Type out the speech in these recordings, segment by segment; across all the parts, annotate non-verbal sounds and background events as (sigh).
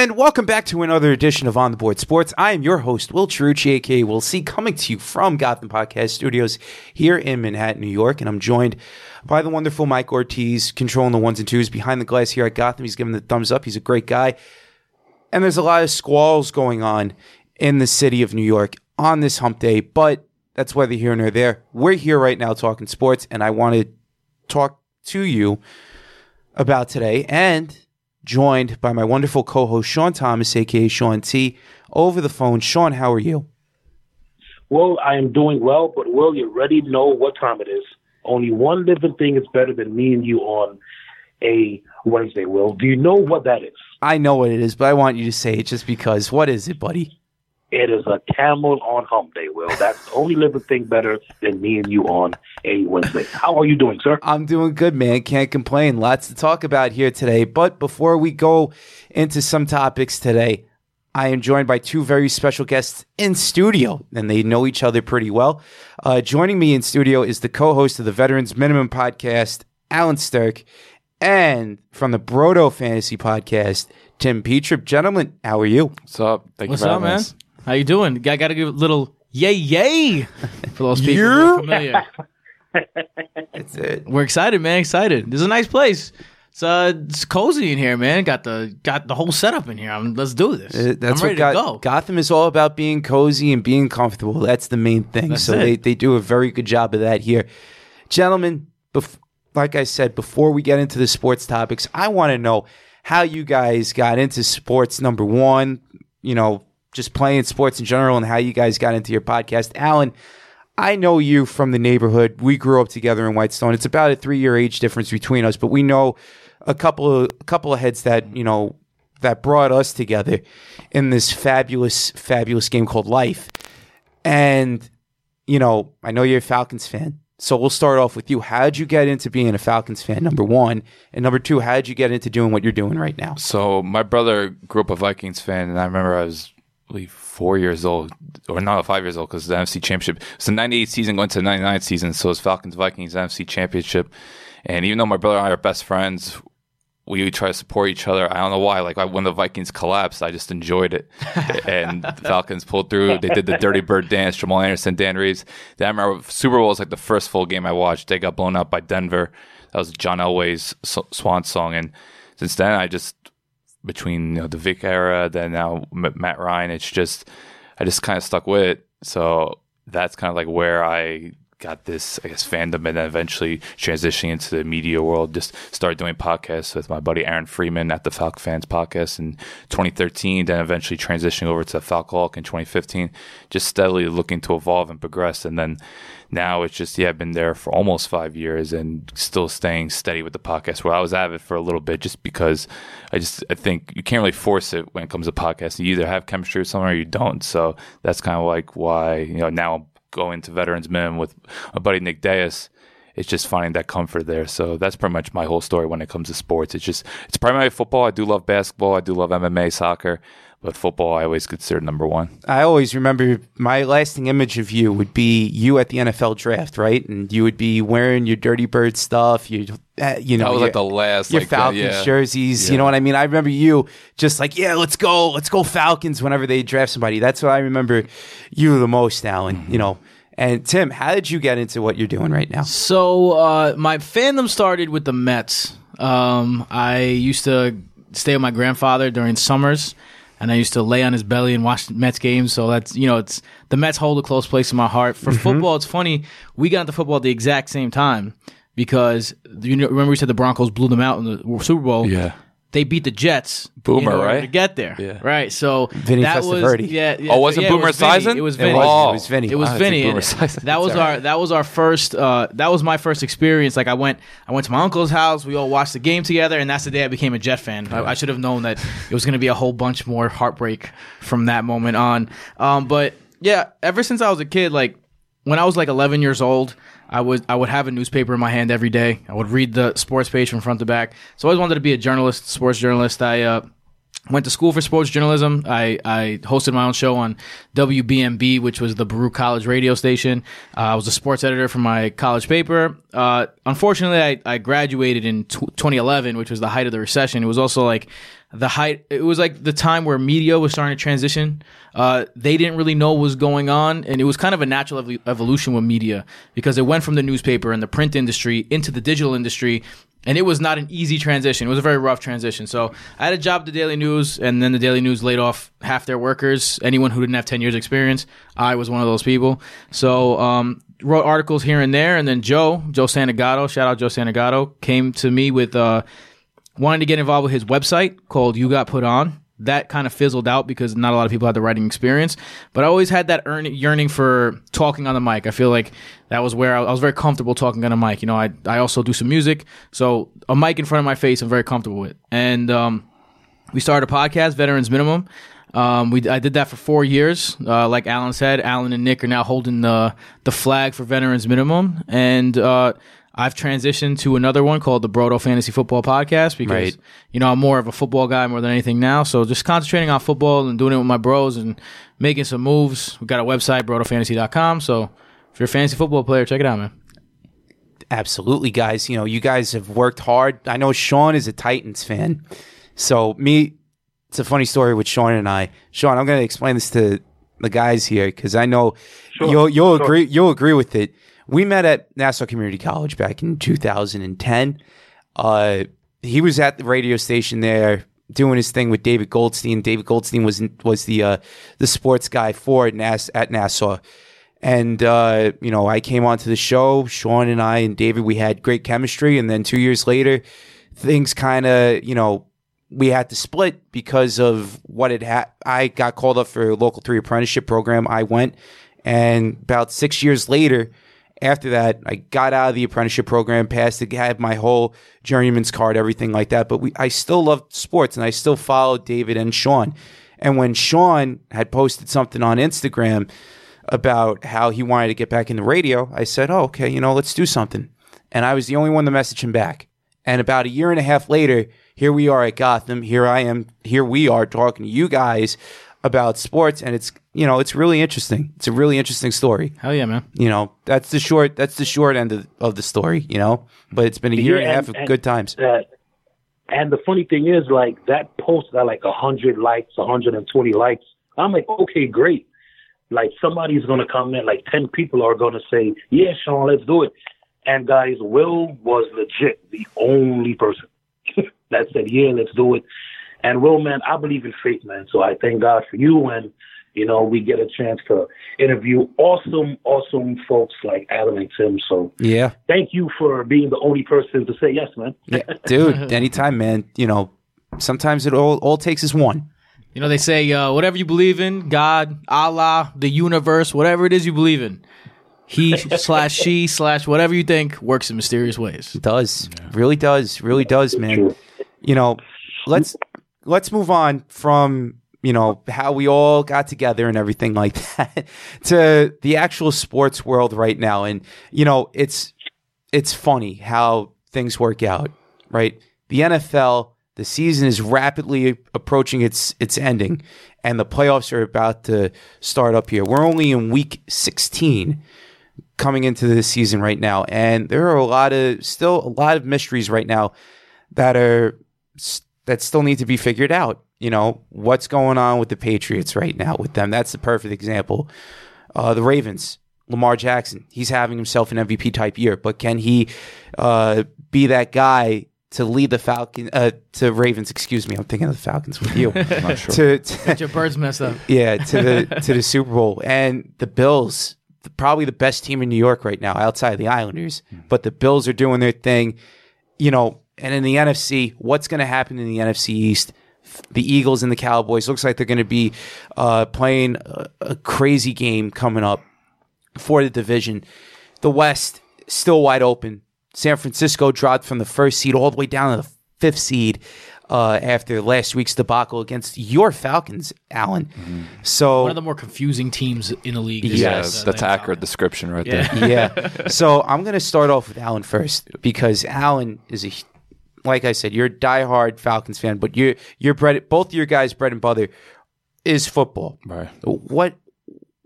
And welcome back to another edition of On the Board Sports. I am your host, Will Cherucci, aka Will C, coming to you from Gotham Podcast Studios here in Manhattan, New York. And I'm joined by the wonderful Mike Ortiz, controlling the ones and twos behind the glass here at Gotham. He's giving the thumbs up. He's a great guy. And there's a lot of squalls going on in the city of New York on this hump day, but that's whether here nor there. We're here right now talking sports, and I want to talk to you about today and joined by my wonderful co-host Sean Thomas, aka Sean T, over the phone. Sean, how are you? Well, I am doing well, but Will, you already know what time it is. Only one living thing is better than me and you on a Wednesday, Will. Do you know what that is? I know what it is, but I want you to say it just because. What is it, buddy? It is a camel on hump day, Will. That's the only living thing better than me and you on a Wednesday. How are you doing, sir? I'm doing good, man. Can't complain. Lots to talk about here today. But before we go into some topics today, I am joined by two very special guests in studio, and they know each other pretty well. Uh, joining me in studio is the co host of the Veterans Minimum podcast, Alan Stirk, and from the Brodo Fantasy podcast, Tim Petrip. Gentlemen, how are you? What's up? Thank What's you for up, having man? us. How you doing? I got to give a little yay yay for those people Yeah. who are familiar. (laughs) That's it. We're excited, man. Excited. This is a nice place. It's uh, it's cozy in here, man. Got the got the whole setup in here. I'm, let's do this. Uh, That's I'm what ready Go- to go. Gotham is all about being cozy and being comfortable. That's the main thing. That's so it. they, they do a very good job of that here. Gentlemen, bef- like I said, before we get into the sports topics, I want to know how you guys got into sports, number one, you know, just playing sports in general, and how you guys got into your podcast. Alan, I know you from the neighborhood. We grew up together in Whitestone. It's about a three year age difference between us, but we know a couple of a couple of heads that you know that brought us together in this fabulous, fabulous game called life. And you know, I know you're a Falcons fan, so we'll start off with you. How'd you get into being a Falcons fan? Number one, and number two, how'd you get into doing what you're doing right now? So my brother grew up a Vikings fan, and I remember I was believe four years old, or not five years old, because the NFC Championship. It's the '98 season going to the '99 season, so it's Falcons Vikings NFC Championship. And even though my brother and I are best friends, we would try to support each other. I don't know why. Like when the Vikings collapsed, I just enjoyed it, (laughs) and the Falcons pulled through. They did the Dirty Bird dance. Jamal Anderson, Dan Reeves. Then I remember Super Bowl was like the first full game I watched. They got blown out by Denver. That was John Elway's swan song, and since then I just between you know, the Vic era, then now Matt Ryan. It's just I just kind of stuck with it. So that's kind of like where I got this, I guess, fandom, and then eventually transitioning into the media world. Just started doing podcasts with my buddy Aaron Freeman at the Falcon Fans podcast in 2013. Then eventually transitioning over to Falcoholic in 2015. Just steadily looking to evolve and progress, and then now it's just yeah, I've been there for almost five years and still staying steady with the podcast. Where I was at it for a little bit, just because I just I think you can't really force it when it comes to podcasts. You either have chemistry with someone or you don't. So that's kind of like why you know now I'm going to Veterans Minimum with my buddy Nick Deus. It's just finding that comfort there. So that's pretty much my whole story when it comes to sports. It's just it's primarily football. I do love basketball. I do love MMA, soccer, but football I always consider number one. I always remember my lasting image of you would be you at the NFL draft, right? And you would be wearing your Dirty Bird stuff. You, uh, you know, That was your- like the last your like, Falcons yeah. jerseys. You know what I mean? I remember you just like, yeah, let's go, let's go Falcons. Whenever they draft somebody, that's what I remember you the most, Alan. Mm-hmm. You know. And Tim, how did you get into what you're doing right now? So uh, my fandom started with the Mets. Um, I used to stay with my grandfather during summers, and I used to lay on his belly and watch Mets games. So that's you know, it's the Mets hold a close place in my heart. For Mm-hmm. football, it's funny we got into football at the exact same time because you know, remember we said the Broncos blew them out in the Super Bowl. Yeah. They beat the Jets. Boomer, in order right? To get there, Yeah. right? So Vinny that was yeah, yeah. Oh, was it yeah, Boomer was Vinny. It was It was. Oh. It was Vinny. It was I Vinny. Boomer and That was our that was our first uh, that was my first experience. Like I went I went to my uncle's house. We all watched the game together, and that's the day I became a Jet fan. I, I should have known that it was going to be a whole bunch more heartbreak from that moment on. Um, but yeah, ever since I was a kid, like when I was like 11 years old, I would I would have a newspaper in my hand every day. I would read the sports page from front to back. So I always wanted to be a journalist, sports journalist. I uh, went to school for sports journalism. I, I hosted my own show on WBMB, which was the Baruch College radio station. Uh, I was a sports editor for my college paper. Uh, unfortunately, I, I graduated in tw 2011, which was the height of the recession. It was also like the height. It was like the time where media was starting to transition. Uh, they didn't really know what was going on, and it was kind of a natural ev- evolution with media because it went from the newspaper and the print industry into the digital industry, and it was not an easy transition. It was a very rough transition. So I had a job at the Daily News, and then the Daily News laid off half their workers. Anyone who didn't have ten years experience, I was one of those people. So um, wrote articles here and there, and then Joe, Joe Santagato, shout out Joe Santagato, came to me with uh, wanting to get involved with his website called You Got Put On. That kind of fizzled out because not a lot of people had the writing experience. But I always had that earn- yearning for talking on the mic. I feel like that was where I, I was very comfortable talking on a mic. You know, I I also do some music, so a mic in front of my face, I'm very comfortable with. And um, we started a podcast, Veterans Minimum. Um, we I did that for four years. Uh, like Alan said, Alan and Nick are now holding the the flag for Veterans Minimum, and uh, I've transitioned to another one called the Brodo Fantasy Football Podcast because Right. you know I'm more of a football guy more than anything now. So just concentrating on football and doing it with my bros and making some moves. We've got a website, BrodoFantasy.com. So if you're a fantasy football player, check it out, man. Absolutely, guys. You know, you guys have worked hard. I know Sean is a Titans fan. So, me, it's a funny story with Sean and I. Sean, I'm going to explain this to the guys here because I know you'll, you'll sure. agree, you'll agree with it. We met at Nassau Community College back in 2010. Uh, he was at the radio station there doing his thing with David Goldstein. David Goldstein was was the uh, the sports guy for Nass- at Nassau. And uh, you know, I came onto the show. Sean and I and David, we had great chemistry. And then two years later, things kind of, you know, we had to split because of what it had. I got called up for a local three apprenticeship program. I went, and about six years later, after that, I got out of the apprenticeship program, passed it, had my whole journeyman's card, everything like that. But we, I still loved sports, and I still followed David and Sean. And when Sean had posted something on Instagram about how he wanted to get back in the radio, I said, "Oh, okay, you know, let's do something." And I was the only one to message him back. And about a year and a half later, here we are at Gotham. Here I am. Here we are talking to you guys about sports, and it's you know it's really interesting. It's a really interesting story. Hell yeah, man. You know that's the short that's the short end of, of the story. You know, but it's been a year Yeah, and a half and- of and- good times. that uh, and the funny thing is like that post got like a hundred likes, a hundred and twenty likes. I'm like, okay, great. Like somebody's gonna comment, like ten people are gonna say, Yeah, Sean, let's do it. And guys, Will was legit the only person (laughs) that said, Yeah, let's do it. And Will, man, I believe in faith, man. So I thank God for you and you know, we get a chance to interview awesome, awesome folks like Adam and Tim. So Yeah, thank you for being the only person to say yes, man. yeah, dude. (laughs) Anytime, man. You know, sometimes it all all takes is one. You know, they say uh, whatever you believe in, God, Allah, the universe, whatever it is you believe in, he (laughs) slash she slash whatever you think works in mysterious ways. It does. Really does. Really does, man. You know, let's let's move on from, you know, how we all got together and everything like that (laughs) to the actual sports world right now. And, you know, it's it's funny how things work out, right? The NFL, the season is rapidly approaching its its ending and the playoffs are about to start up here. We're only in week 16 coming into this season right now, and there are a lot of still a lot of mysteries right now that are that still need to be figured out. You know what's going on with the Patriots right now with them. That's the perfect example. Uh, the Ravens, Lamar Jackson, he's having himself an MVP type year, but can he uh, be that guy to lead the Falcon uh, to Ravens? Excuse me, I'm thinking of the Falcons with you. (laughs) Not sure. to, to your birds messed up. (laughs) yeah, to the (laughs) to the Super Bowl and the Bills, probably the best team in New York right now, outside of the Islanders. But the Bills are doing their thing, you know. And in the NFC, what's going to happen in the NFC East? The Eagles and the Cowboys looks like they're going to be uh, playing a, a crazy game coming up for the division. The West still wide open. San Francisco dropped from the first seed all the way down to the fifth seed uh, after last week's debacle against your Falcons, Allen. So One of the more confusing teams in the league. this Yes, year. That's the accurate Falcons. description right Yeah. there. (laughs) yeah. So I'm going to start off with Allen first because Allen is a, like I said, you're a diehard Falcons fan, but you're you're bread. Both your guys' bread and butter is football. Right. What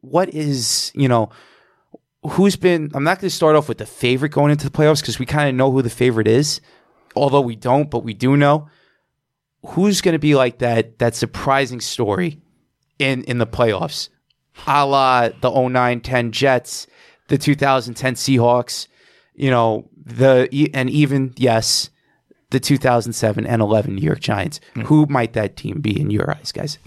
what is you know who's been? I'm not going to start off with the favorite going into the playoffs because we kind of know who the favorite is, although we don't, but we do know. who's going to be like that that surprising story in in the playoffs, a la the 09-10 Jets, the 2010 Seahawks, you know the and even yes, the 2007 and 11 New York Giants. Hmm. Who might that team be in your eyes, guys?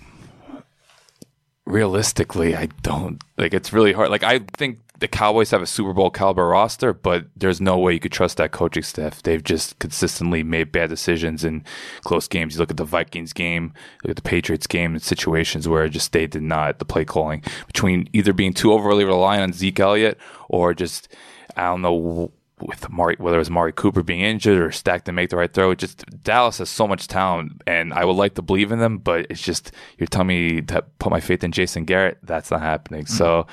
realistically, I don't like. It's really hard. Like I think the Cowboys have a Super Bowl caliber roster, but there's no way you could trust that coaching staff. They've just consistently made bad decisions in close games. You look at the Vikings game, look at the Patriots game, in situations where just they did not the play calling between either being too overly reliant on Zeke Elliott or just I don't know with Mari, whether it was Mari Cooper being injured or stacked to make the right throw. It just Dallas has so much talent, and I would like to believe in them, but it's just you're telling me to put my faith in Jason Garrett. That's not happening. So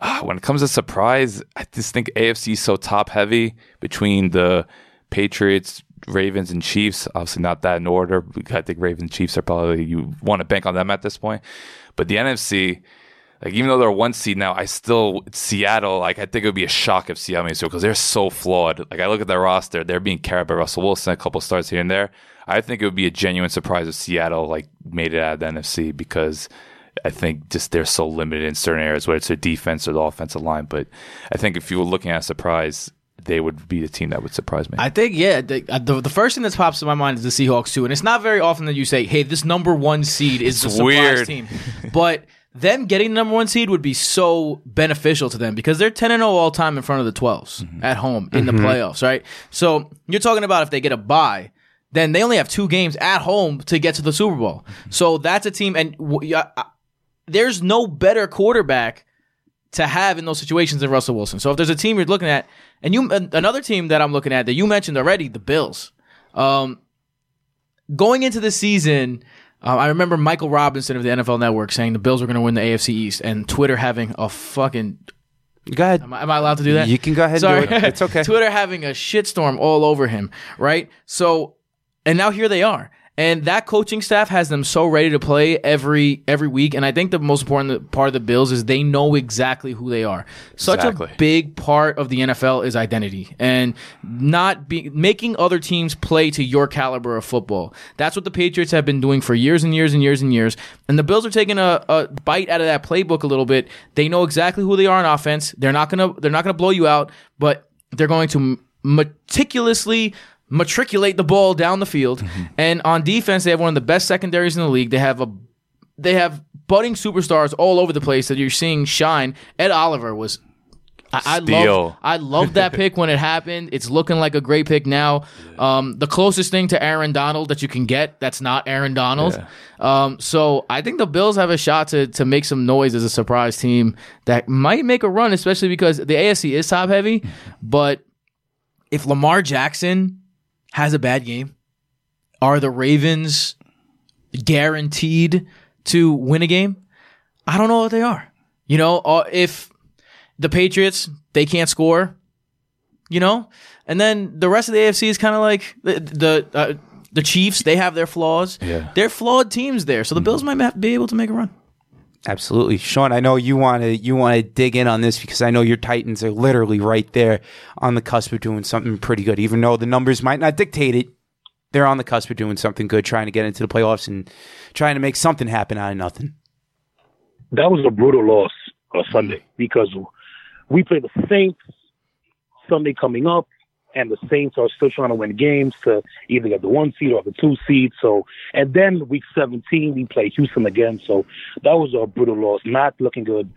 uh, when it comes to surprise, I just think AFC is so top heavy between the Patriots. Ravens and Chiefs, obviously not that in order. I think Ravens Chiefs are probably you want to bank on them at this point. But the NFC, like even though they're one seed now, I still Seattle. Like I think it would be a shock if Seattle made it because they're so flawed. Like I look at their roster, they're being carried by Russell Wilson, a couple starts here and there. I think it would be a genuine surprise if Seattle like made it out of the NFC because I think just they're so limited in certain areas, whether it's their defense or the offensive line. But I think if you were looking at a surprise, they would be the team that would surprise me. I think yeah. The, uh, the, the first thing that pops in my mind is the Seahawks too, and it's not very often that you say, "Hey, this number one seed is the It's surprise weird. team," but them getting the number one seed would be so beneficial to them because they're ten and zero all time in front of the 12s Mm-hmm. at home in the playoffs, right? So you're talking about if they get a bye. Then they only have two games at home to get to the Super Bowl. Mm-hmm. So that's a team, and w- yeah, I- there's no better quarterback to have in those situations than Russell Wilson. So if there's a team you're looking at, and you another team that I'm looking at that you mentioned already, the Bills. Um, going into the season, uh, I remember Michael Robinson of the NFL Network saying the Bills were going to win the AFC East, and Twitter having a fucking. Go ahead. Am I, am I allowed to do that? You can go ahead and Sorry, do it. It's okay. (laughs) Twitter having a shitstorm all over him, right? So, and now here they are. And that coaching staff has them so ready to play every every week. And I think the most important part of the Bills is they know exactly who they are. Such Exactly. a big part of the NFL is identity and not be making other teams play to your caliber of football. That's what the Patriots have been doing for years and years and years and years. And the Bills are taking a, a bite out of that playbook a little bit. They know exactly who they are on offense. They're not gonna they're not gonna blow you out, but they're going to meticulously matriculate the ball down the field. And on defense, they have one of the best secondaries in the league. They have a they have budding superstars all over the place that you're seeing shine. Ed Oliver was. I, love I loved that pick when it happened. It's looking like a great pick now. Um, the closest thing to Aaron Donald that you can get that's not Aaron Donald. Um, so I think the Bills have a shot to to make some noise as a surprise team that might make a run, especially because the AFC is top heavy. But if Lamar Jackson has a bad game, are the Ravens guaranteed to win a game? I don't know what they are. You know, uh, if the Patriots they can't score, you know, and then the rest of the AFC is kind of like the the, uh, the Chiefs. They have their flaws. Yeah. they're flawed teams there. So the Bills might be able to make a run. Absolutely, Sean. I know you want to you want to dig in on this because I know your Titans are literally right there on the cusp of doing something pretty good. Even though the numbers might not dictate it, they're on the cusp of doing something good, trying to get into the playoffs and trying to make something happen out of nothing. that was a brutal loss on Sunday because we play the Saints Sunday coming up, and the Saints are still trying to win games to either get the one seed or the two seed. So, and then week 17 we play Houston again. So that was a brutal loss. Not looking good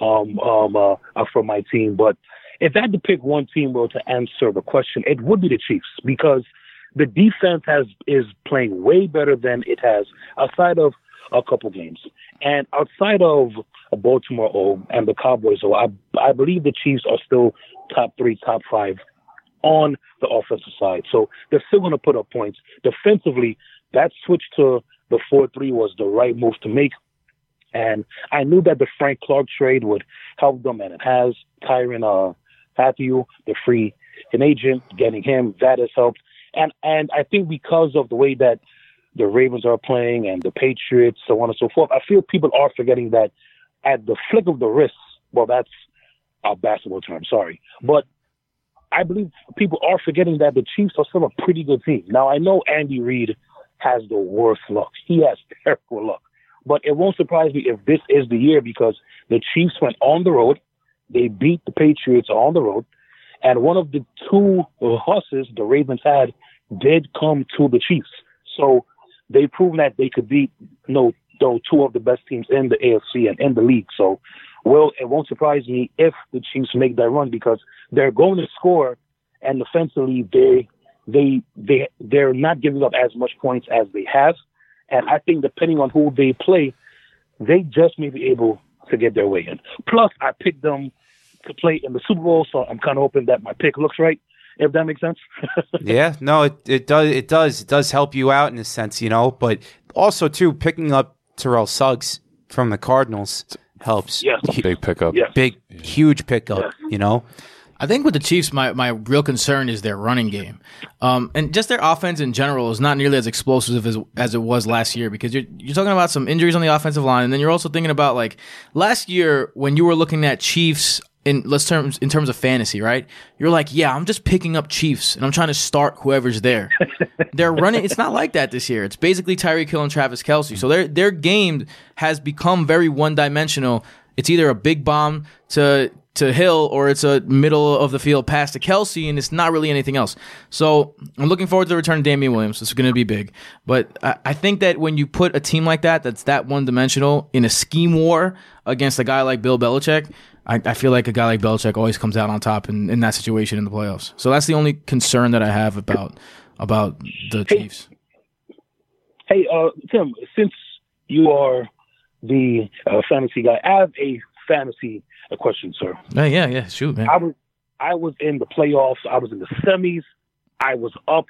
um, um, uh, for my team. But if I had to pick one team, well, to answer the question, it would be the Chiefs because the defense has is playing way better than it has outside of a couple games. And outside of Baltimore oh, and the Cowboys, oh, I I believe the Chiefs are still top three, top five on the offensive side. So they're still going to put up points. Defensively, that switch to the four three was the right move to make. And I knew that the Frank Clark trade would help them, and it has. Tyrann uh, Mathieu, the free an agent, getting him that has helped. And and I think because of the way that the Ravens are playing and the Patriots, so on and so forth, I feel people are forgetting that at the flick of the wrist. Well, that's a basketball term, sorry, but I believe people are forgetting that the Chiefs are still a pretty good team. Now I know Andy Reid has the worst luck. He has (laughs) terrible luck. But it won't surprise me if this is the year because the Chiefs went on the road. They beat the Patriots on the road. And one of the two horses the Ravens had did come to the Chiefs. So they proved that they could beat you know, though two of the best teams in the AFC and in the league. So, well, it won't surprise me if the Chiefs make that run because they're going to score, and offensively they they they they're not giving up as much points as they have, and I think depending on who they play, they just may be able to get their way in. Plus, I picked them to play in the Super Bowl, so I'm kind of hoping that my pick looks right. If that makes sense. (laughs) yeah, no, it, it does. It does. It does help you out in a sense, you know. But also too, picking up Terrell Suggs from the Cardinals helps. Yes. Big pickup. Yes. Big, huge pickup. You know. I think with the Chiefs, my, my real concern is their running game, um, and just their offense in general is not nearly as explosive as as it was last year. Because you're you're talking about some injuries on the offensive line, and then you're also thinking about like last year when you were looking at Chiefs in let's terms in terms of fantasy, right? You're like, yeah, I'm just picking up Chiefs and I'm trying to start whoever's there. (laughs) They're running. It's not like that this year. It's basically Tyreek Hill and Travis Kelce. So their their game has become very one dimensional. It's either a big bomb to to Hill or it's a middle of the field pass to Kelce, and it's not really anything else. So I'm looking forward to the return of Damien Williams. It's going to be big, but I, I think that when you put a team like that, that's that one dimensional in a scheme war against a guy like Bill Belichick, I, I feel like a guy like Belichick always comes out on top in, in that situation in the playoffs. So that's the only concern that I have about about the Chiefs. Hey, uh, Tim, since you are the uh, fantasy guy, I have a fantasy a question, sir. Yeah, yeah, yeah. Shoot, man. I was I was in the playoffs. I was in the semis. I was up.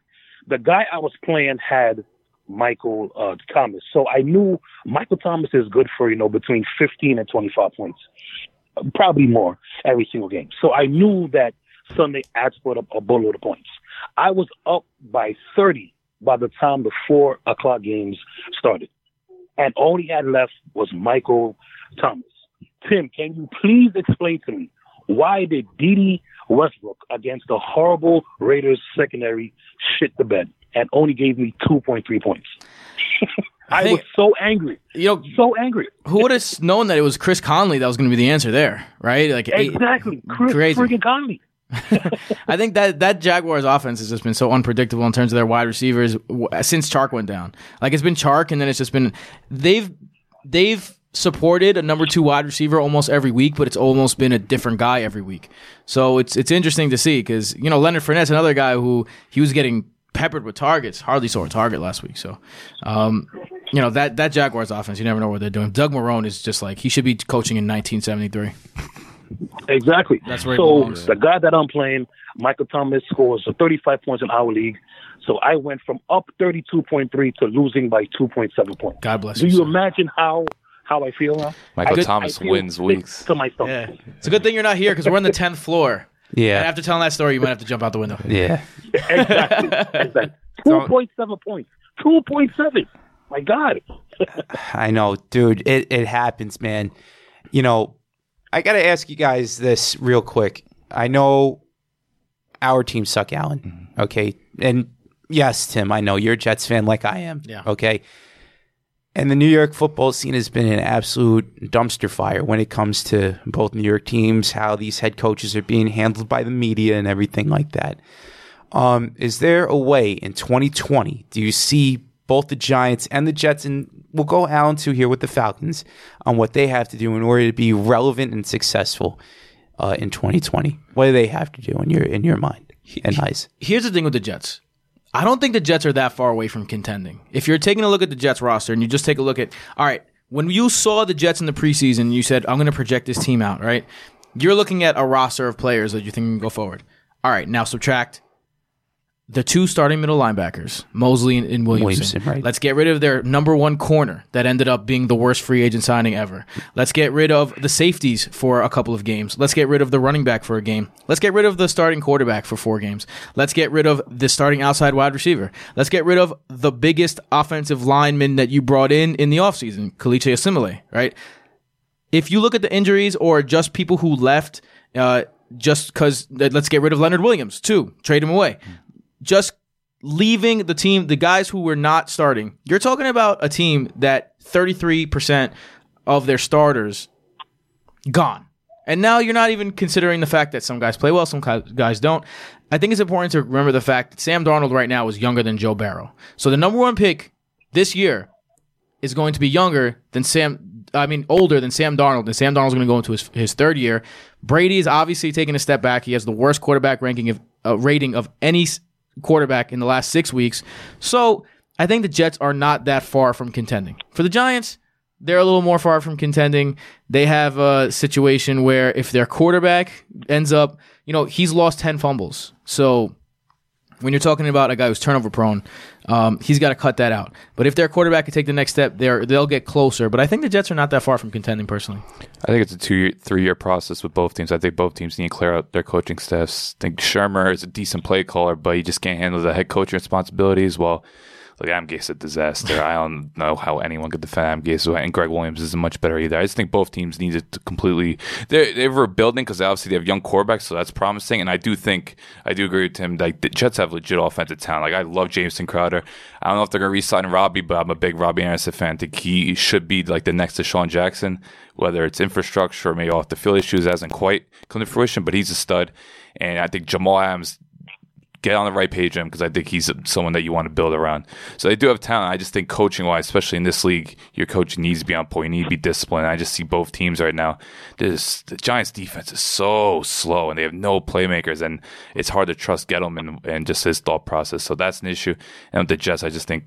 The guy I was playing had Michael uh, Thomas, so I knew Michael Thomas is good for you know between 15 and 25 points, probably more every single game. So I knew that Sunday I'd put up a boatload of points. I was up by 30 by the time the four o'clock games started, and all he had left was Michael Thomas. Tim, can you please explain to me why did Dede Westbrook against the horrible Raiders secondary shit the bed and only gave me 2.3 points? (laughs) I, think- was so angry. You know, So angry. who would have known that it was Chris Conley that was going to be the answer there, right? Like eight- Exactly. Chris Crazy. freaking Conley. (laughs) I think that that Jaguars offense has just been so unpredictable in terms of their wide receivers since Chark went down. Like it's been Chark, and then it's just been they've they've supported a number two wide receiver almost every week, but it's almost been a different guy every week. So it's it's interesting to see because you know Leonard Fournette's another guy who he was getting peppered with targets, hardly saw a target last week. So. Um, you know that that Jaguars offense, you never know what they're doing. Doug Marrone is just like he should be coaching in 1973. Exactly. That's where so belongs. the guy that I'm playing, Michael Thomas, scores 35 points in our league. So I went from up 32.3 to losing by 2.7 points. God bless Do you. you imagine how how I feel now? Michael I- Thomas I wins weeks. To my stomach. Yeah, it's a good thing you're not here because we're on the tenth floor. Yeah. And Yeah. after telling that story, you might have to jump out the window. Yeah. (laughs) Exactly. exactly. (laughs) 2.7 points. 2.7. My God. (laughs) I know, dude. It it happens, man. You know, I got to ask you guys this real quick. I know our team suck, Allen. Okay, and yes, Tim. I know you're a Jets fan, like I am. Yeah. Okay. And the New York football scene has been an absolute dumpster fire when it comes to both New York teams, how these head coaches are being handled by the media and everything like that. Um, is there a way in 2020? Do you see both the Giants and the Jets, and we'll go Allen too here with the Falcons on what they have to do in order to be relevant and successful uh, in 2020? What do they have to do in your in your mind and eyes? Here's the thing with the Jets. I don't think the Jets are that far away from contending. If you're taking a look at the Jets roster and you just take a look at, all right, when you saw the Jets in the preseason, you said, I'm going to project this team out, right? You're looking at a roster of players that you think can go forward. All right, now subtract the two starting middle linebackers, Mosley and, and Williamson. Williamson, right. Let's get rid of their number one corner that ended up being the worst free agent signing ever. Let's get rid of the safeties for a couple of games. Let's get rid of the running back for a game. Let's get rid of the starting quarterback for four games. Let's get rid of the starting outside wide receiver. Let's get rid of the biggest offensive lineman that you brought in in the offseason, Kelechi Osemele, right? if you look at the injuries or just people who left, uh, just because let's get rid of Leonard Williams too, trade him away. Just leaving the team, the guys who were not starting. You're talking about a team that 33% of their starters gone. And now you're not even considering the fact that some guys play well, some guys- don't. I think it's important to remember the fact that Sam Darnold right now is younger than Joe Burrow. So the number one pick this year is going to be younger than Sam. I mean, older than Sam Darnold, and Sam Darnold's going to go into his, his third year. Brady is obviously taking a step back. He has the worst quarterback ranking of uh, rating of any quarterback in the last six weeks. So I think the Jets are not that far from contending. For the Giants, they're a little more far from contending. They have a situation where if their quarterback ends up, you know, he's lost 10 fumbles. So when you're talking about a guy who's turnover prone, um, he's got to cut that out. But if their quarterback can take the next step, they're, they'll get closer. But I think the Jets are not that far from contending personally. I think it's a two, three year process with both teams. I think both teams need to clear out their coaching staffs. I think Shurmur is a decent play caller, but he just can't handle the head coaching responsibilities. Well, like is a disaster. I don't know how anyone could defend Adam Gase, and Gregg Williams isn't much better either. I just think both teams need to completely. They're they're rebuilding because obviously they have young quarterbacks, so that's promising. And I do think I do agree with Tim. Like the Jets have legit offensive talent. Like I love Jamison Crowder. I don't know if they're gonna re-sign Robbie, but I'm a big Robbie Anderson fan. I think he should be like the next DeSean Jackson. Whether it's infrastructure or maybe off the field issues hasn't quite come to fruition, but he's a stud. And I think Jamal Adams get on the right page with him because I think he's someone that you want to build around. So they do have talent. I just think coaching wise, especially in this league, your coach needs to be on point. You need to be disciplined. I just see both teams right now. This the Giants defense is so slow and they have no playmakers and it's hard to trust Gettleman and just his thought process. So that's an issue. And with the Jets, I just think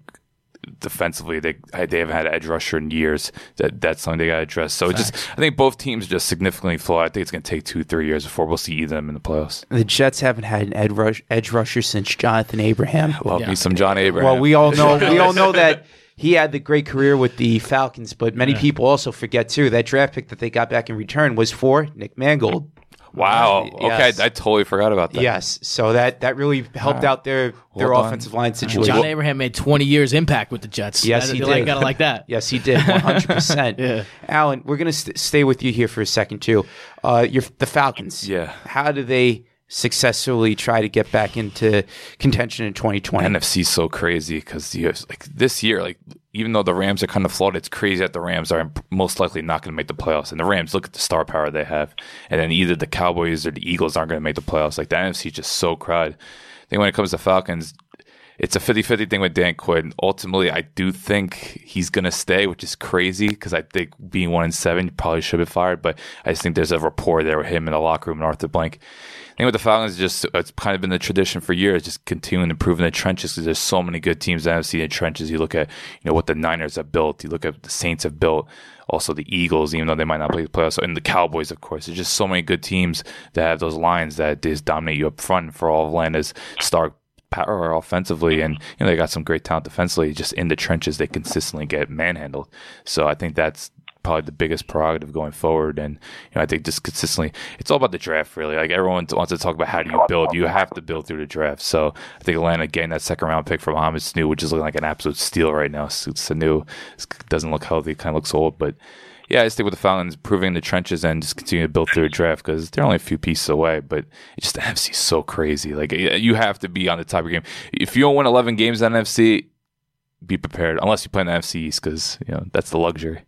defensively they they haven't had an edge rusher in years. That that's something they got to address. So it just I think both teams are just significantly flawed. I think it's going to take two three years before we'll see either of them in the playoffs. The Jets haven't had an ed rush, edge rusher since Jonathan Abraham. Love me some John Abraham. Well, we all know we all know that (laughs) he had the great career with the Falcons, but many people also forget too that draft pick that they got back in return was for Nick Mangold. Wow. Yes. Okay, I totally forgot about that. Yes, so that that really helped out their their Well done. offensive line situation. John Abraham made 20 years impact with the Jets. Yes, That- he you like- did. Gotta like that. (laughs) Yes, he did. One hundred percent. (laughs) Yeah. Alan, we're gonna st- stay with you here for a second too. Uh, you're the Falcons. Yeah. How do they successfully try to get back into contention in 2020? NFC is so crazy because like this year, like even though the Rams are kind of flawed, it's crazy that the Rams are most likely not going to make the playoffs. And the Rams, look at the star power they have, and then either the Cowboys or the Eagles aren't going to make the playoffs. Like the NFC is just so crowded. I think when it comes to Falcons, it's a 50-50 thing with Dan Quinn. Ultimately, I do think he's going to stay, which is crazy because I think being one in seven, you probably should been fired. But I just think there's a rapport there with him in the locker room and Arthur Blank. I think with the Falcons, just it's kind of been the tradition for years, just continuing to improve in the trenches because there's so many good teams in the NFC in trenches. You look at you know what the Niners have built, you look at the Saints have built, also the Eagles, even though they might not play the playoffs, and the Cowboys, of course. There's just so many good teams that have those lines that just dominate you up front for all of Atlanta's star power offensively, and you know they got some great talent defensively. Just in the trenches, they consistently get manhandled. So I think that's probably the biggest prerogative going forward. And you know, I think just consistently, it's all about the draft. Really, like everyone wants to talk about how do you build. You have to build through the draft. So I think Atlanta getting that second round pick from Mohamed Sanu, which is looking like an absolute steal right now. Sanu doesn't look healthy, kind of looks old, but. Yeah, I think with the Falcons improving the trenches and just continue to build through the draft because they're only a few pieces away. But it's just the NFC is so crazy. Like you have to be on the top of your game. If you don't win 11 games in the NFC, be prepared. Unless you play in the NFC East because you know that's the luxury.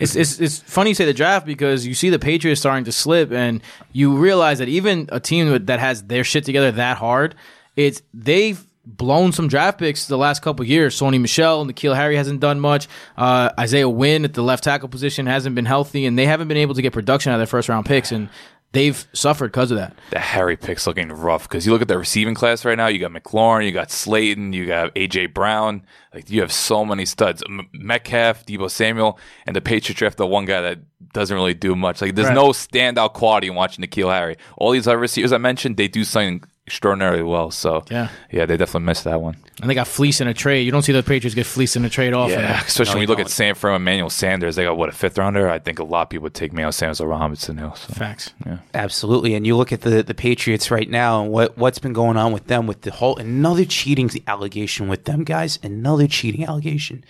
It's, it's it's funny you say the draft because you see the Patriots starting to slip, and you realize that even a team that has their shit together that hard, it's they've blown some draft picks the last couple years. Sony Michel and N'Keal Harry hasn't done much. Uh, Isaiah Wynn at the left tackle position hasn't been healthy, and they haven't been able to get production out of their first round picks, and they've suffered because of that. The Harry pick's looking rough because you look at the receiving class right now. You got McLaurin, you got Slayton, you got AJ Brown. Like you have so many studs: M- Metcalf, Deebo Samuel, and the Patriots draft the one guy that doesn't really do much. Like there's Right. no standout quality in watching N'Keal Harry. All these other receivers I mentioned, they do something extraordinarily well. So Yeah. yeah, they definitely missed that one. And they got fleeced in a trade. You don't see the Patriots get fleeced in a trade often. Yeah, (laughs) especially when you look at Sanford and Emmanuel Sanders. They got what a fifth rounder. I think a lot of people would take Emmanuel Sanders over Mohamed Sanu. So. Facts. Absolutely, and you look at the the Patriots right now, and what what's been going on with them with the whole another cheating allegation with them guys, another cheating allegation.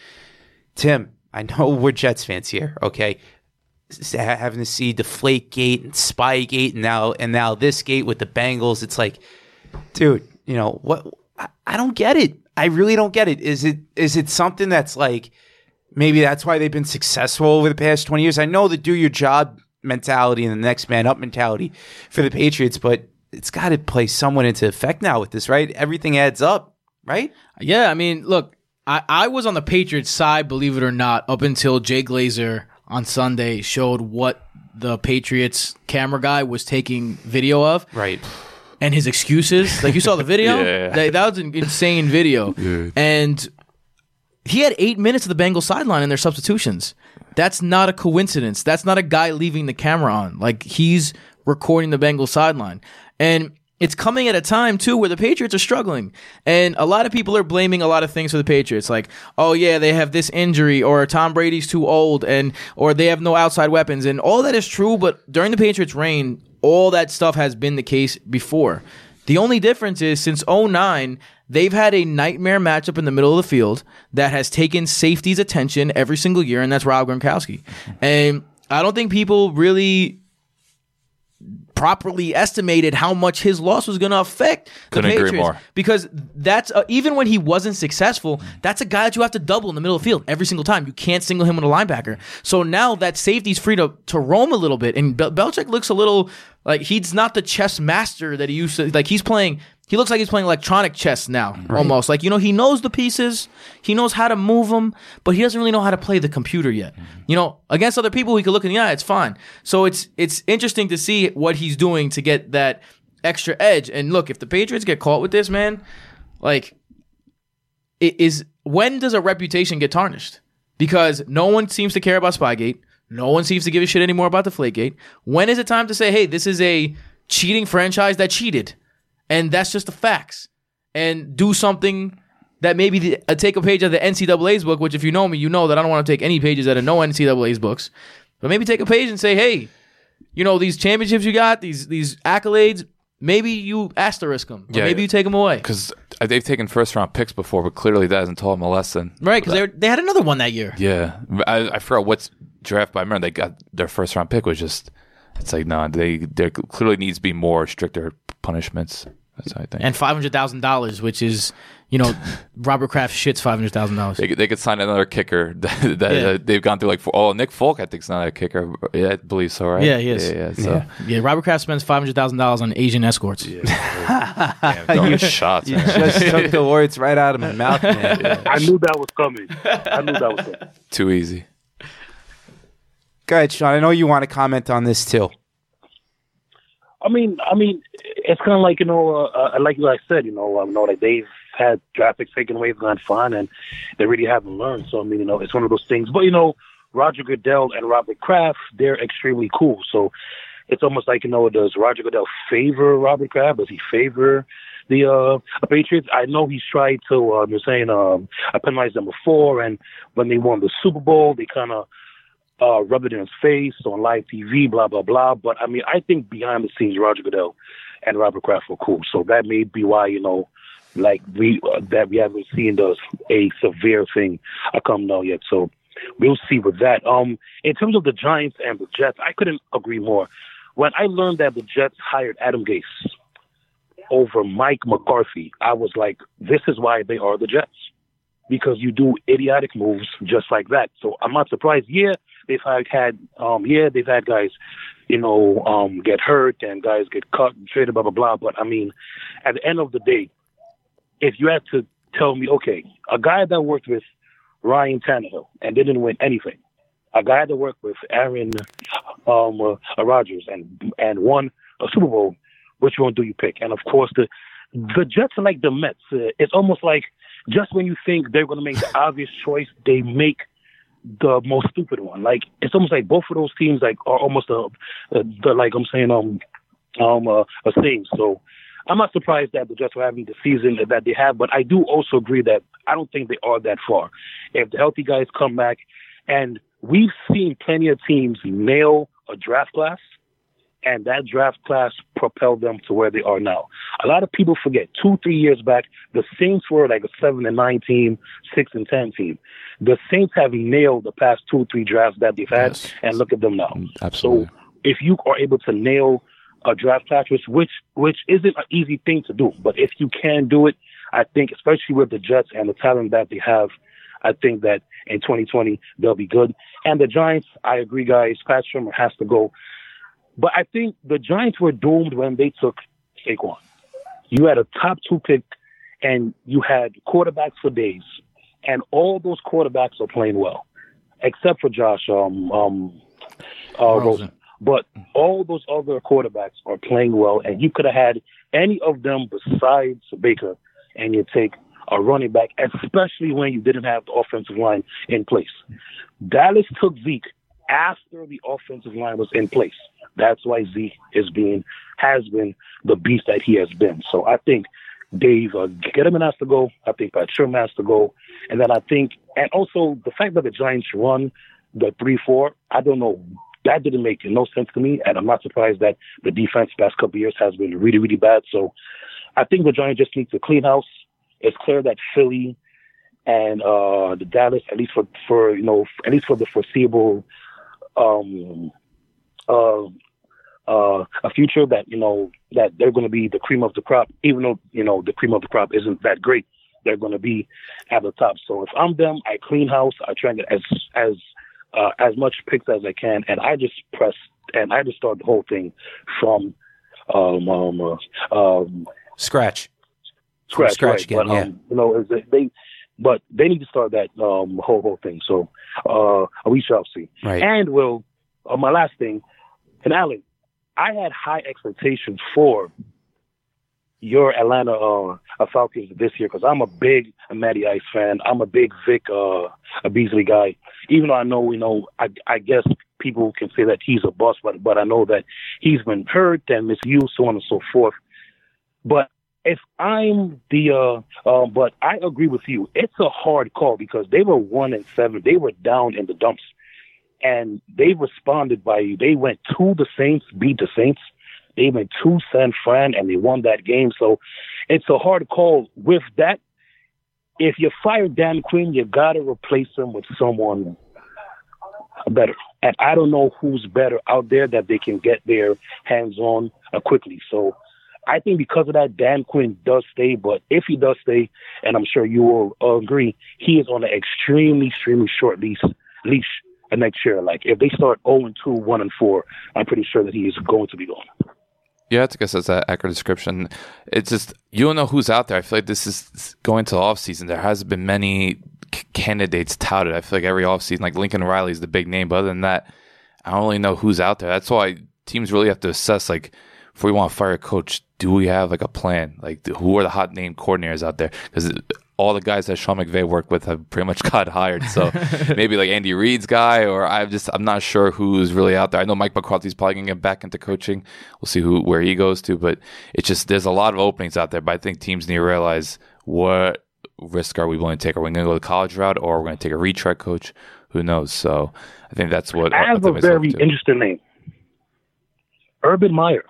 Tim, I know (laughs) we're Jets fans here, okay? Having to see Deflate Gate and Spy Gate, and now and now this gate with the Bengals, it's like, dude, you know what? I, I don't get it. I really don't get it. Is it is it something that's like maybe that's why they've been successful over the past 20 years? I know the do your job mentality and the next man up mentality for the Patriots, but it's got to play someone into effect now with this, right? Everything adds up, right? Yeah, I mean, look, I, I was on the Patriots side, believe it or not, up until Jay Glazer on Sunday showed what the Patriots camera guy was taking video of. Right. And his excuses. Like you saw the video, (laughs) Yeah. that, that was an insane video, (laughs) and he had eight minutes of the Bengals sideline in their substitutions. That's not a coincidence. That's not a guy leaving the camera on. Like he's recording the Bengals sideline, and it's coming at a time too where the Patriots are struggling, and a lot of people are blaming a lot of things for the Patriots. Like, oh yeah, they have this injury, or Tom Brady's too old, and or they have no outside weapons, and all that is true. But during the Patriots' reign, all that stuff has been the case before. The only difference is since 09, they've had a nightmare matchup in the middle of the field that has taken safety's attention every single year, and that's Rob Gronkowski. And I don't think people really properly estimated how much his loss was going to affect the Couldn't Patriots because that's uh, even when he wasn't successful, that's a guy that you have to double in the middle of the field every single time. You can't single him with a linebacker. So now that safety's free to to roam a little bit, and Bel- Belichick looks a little like he's not the chess master that he used to. Like he's playing. He looks like he's playing electronic chess now, almost. Like you know, he knows the pieces, he knows how to move them, but he doesn't really know how to play the computer yet. Mm-hmm. You know, against other people, he could look in the eye. It's fine. So it's it's interesting to see what he's doing to get that extra edge. And look, if the Patriots get caught with this, man, like it is when does a reputation get tarnished? Because no one seems to care about Spygate. No one seems to give a shit anymore about the Deflategate. When is it time to say, hey, this is a cheating franchise that cheated? And that's just the facts. And do something that maybe the, uh, take a page of the NCAA's book, which if you know me, you know that I don't want to take any pages out of no NCAA's books. But maybe take a page and say, hey, you know, these championships you got, these these accolades, maybe you asterisk them. Yeah. maybe you take them away. because they've taken first round picks before, but clearly that hasn't taught them a lesson. Right, because they, were- they had another one that year. Yeah, I, I forgot what's draft, but I remember they got their first round pick was just. It's like no, they there clearly needs to be more stricter punishments. That's how I think. and five hundred thousand dollars, which is you know (laughs) Robert Kraft shits five hundred thousand dollars. they, could- they could sign another kicker (laughs) that, that Yeah. uh, they've gone through like four, oh Nick Folk I think's not a kicker yeah, I believe so right Yeah, he is. yeah, yeah, so Yeah, Robert Kraft spends five hundred thousand dollars on Asian escorts. (laughs) damn, throwing shots You man. just took the words right out of my mouth, man. I knew that was coming. I knew that was coming. too easy Go ahead, Sean. I know you want to comment on this too. I mean, I mean, it's kind of like you know, uh, uh, like I said, you know, um, you know, like they've had draft picks taken away, gone fine, and they really haven't learned. So I mean, you know, it's one of those things. But you know, Roger Goodell and Robert Kraft, they're extremely cool. So it's almost like you know, does Roger Goodell favor Robert Kraft? Does he favor the uh Patriots? I know he's tried to. Um, you're saying um, I penalized them before, and when they won the Super Bowl, they kind of uh, rub it in his face on live TV, blah blah blah. But I mean, I think behind the scenes, Roger Goodell and Robert Kraft were cool. So that may be why you know, like we uh, that we haven't seen the a severe thing uh, come now yet. So we'll see with that. Um, in terms of the Giants and the Jets, I couldn't agree more. When I learned that the Jets hired Adam Gase over Mike McCarthy, I was like, this is why they are the Jets because you do idiotic moves just like that. So I'm not surprised. Yeah, they've had, had um yeah, they've had guys, you know, um get hurt and guys get cut and traded, blah blah blah. But I mean, at the end of the day, if you had to tell me, okay, a guy that worked with Ryan Tannehill and didn't win anything, a guy that worked with Aaron um uh, Rodgers and and won a Super Bowl, which one do you pick? And of course, the the Jets are like the Mets. Uh, it's almost like just when you think they're going to make the obvious choice, they make the most stupid one. Like it's almost like both of those teams like are almost a, a the like I'm saying um um uh, a thing. So I'm not surprised that the Jets are having the season that they have, but I do also agree that I don't think they are that far. If the healthy guys come back, and we've seen plenty of teams nail a draft class, and that draft class propelled them to where they are now. A lot of people forget two, three years back, the Saints were like a seven and nine team, six and ten team. The Saints have nailed the past two, three drafts that they've had, Yes. and look at them now. Mm, absolutely. So if you are able to nail a draft class, which which which isn't an easy thing to do, but if you can do it, I think, especially with the Jets and the talent that they have, I think that in 2020 they'll be good. And the Giants, I agree, guys. Pat Shurmur has to go. But I think the Giants were doomed when they took Saquon. You had a top two pick, and you had quarterbacks for days, and all those quarterbacks are playing well, except for Josh um, um, uh, Rosen. Rosen. But all those other quarterbacks are playing well, and you could have had any of them besides Baker, and you take a running back, especially when you didn't have the offensive line in place. Dallas took Zeke after the offensive line was in place. That's why Zeke is being has been the beast that he has been. So I think Dave uh, Gettleman has to go. I think Pat Shurmur has to go, and then I think, and also the fact that the Giants run the three four, I don't know. That didn't make no sense to me, and I'm not surprised that the defense past couple years has been really, really bad. So, I think the Giants just need to clean house. It's clear that Philly and uh, the Dallas, at least for for you know, at least for the foreseeable um, uh, uh, a future that you know that they're going to be the cream of the crop, even though you know the cream of the crop isn't that great. They're going to be at the top. So if I'm them, I clean house. I try and get as as uh, as much picks as I can, and I just press and I just start the whole thing from um, um, uh, um, Scratch. scratch, scratch right? again, but yeah. um, you know, is they, but they need to start that um whole whole thing. So uh, we shall see. Right. And will uh, my last thing, and Alan, I had high expectations for your Atlanta uh, Falcons this year because I'm a big Matty Ice fan. I'm a big Vic uh, Beasley guy. Even though I know, you know, I, I guess people can say that he's a bust, but but I know that he's been hurt and misused, so on and so forth. But if I'm the, uh, uh, but I agree with you. It's a hard call because they were one and seven. They were down in the dumps, and they responded by they went to the Saints, beat the Saints. They went to San Fran and they won that game. So it's a hard call. With that, if you fire Dan Quinn, you gotta replace him with someone better. And I don't know who's better out there that they can get their hands on uh, quickly. So I think because of that, Dan Quinn does stay. But if he does stay, and I'm sure you will agree, he is on an extremely, extremely short leash. Leash next year. Like if they start 0 and 2, 1 and 4, I'm pretty sure that he is going to be gone. Yeah, I guess that's an accurate description. It's just you don't know who's out there. I feel like this is going to off season. There hasn't been many c- candidates touted. I feel like every off season, like Lincoln Riley is the big name, but other than that, I don't really know who's out there. That's why teams really have to assess like if we want to fire a coach, do we have like a plan? Like who are the hot name coordinators out there? Because all the guys that Sean McVay worked with have pretty much (laughs) got hired. So (laughs) maybe like Andy Reid's guy, or I'm just I'm not sure who's really out there. I know Mike McCarthy's probably gonna get back into coaching. We'll see who where he goes to, but it's just there's a lot of openings out there. But I think teams need to realize what risk are we willing to take? Are we going to go the college route, or are we going to take a retread coach? Who knows? So I think that's what. I have a very interesting name. Urban Meyer.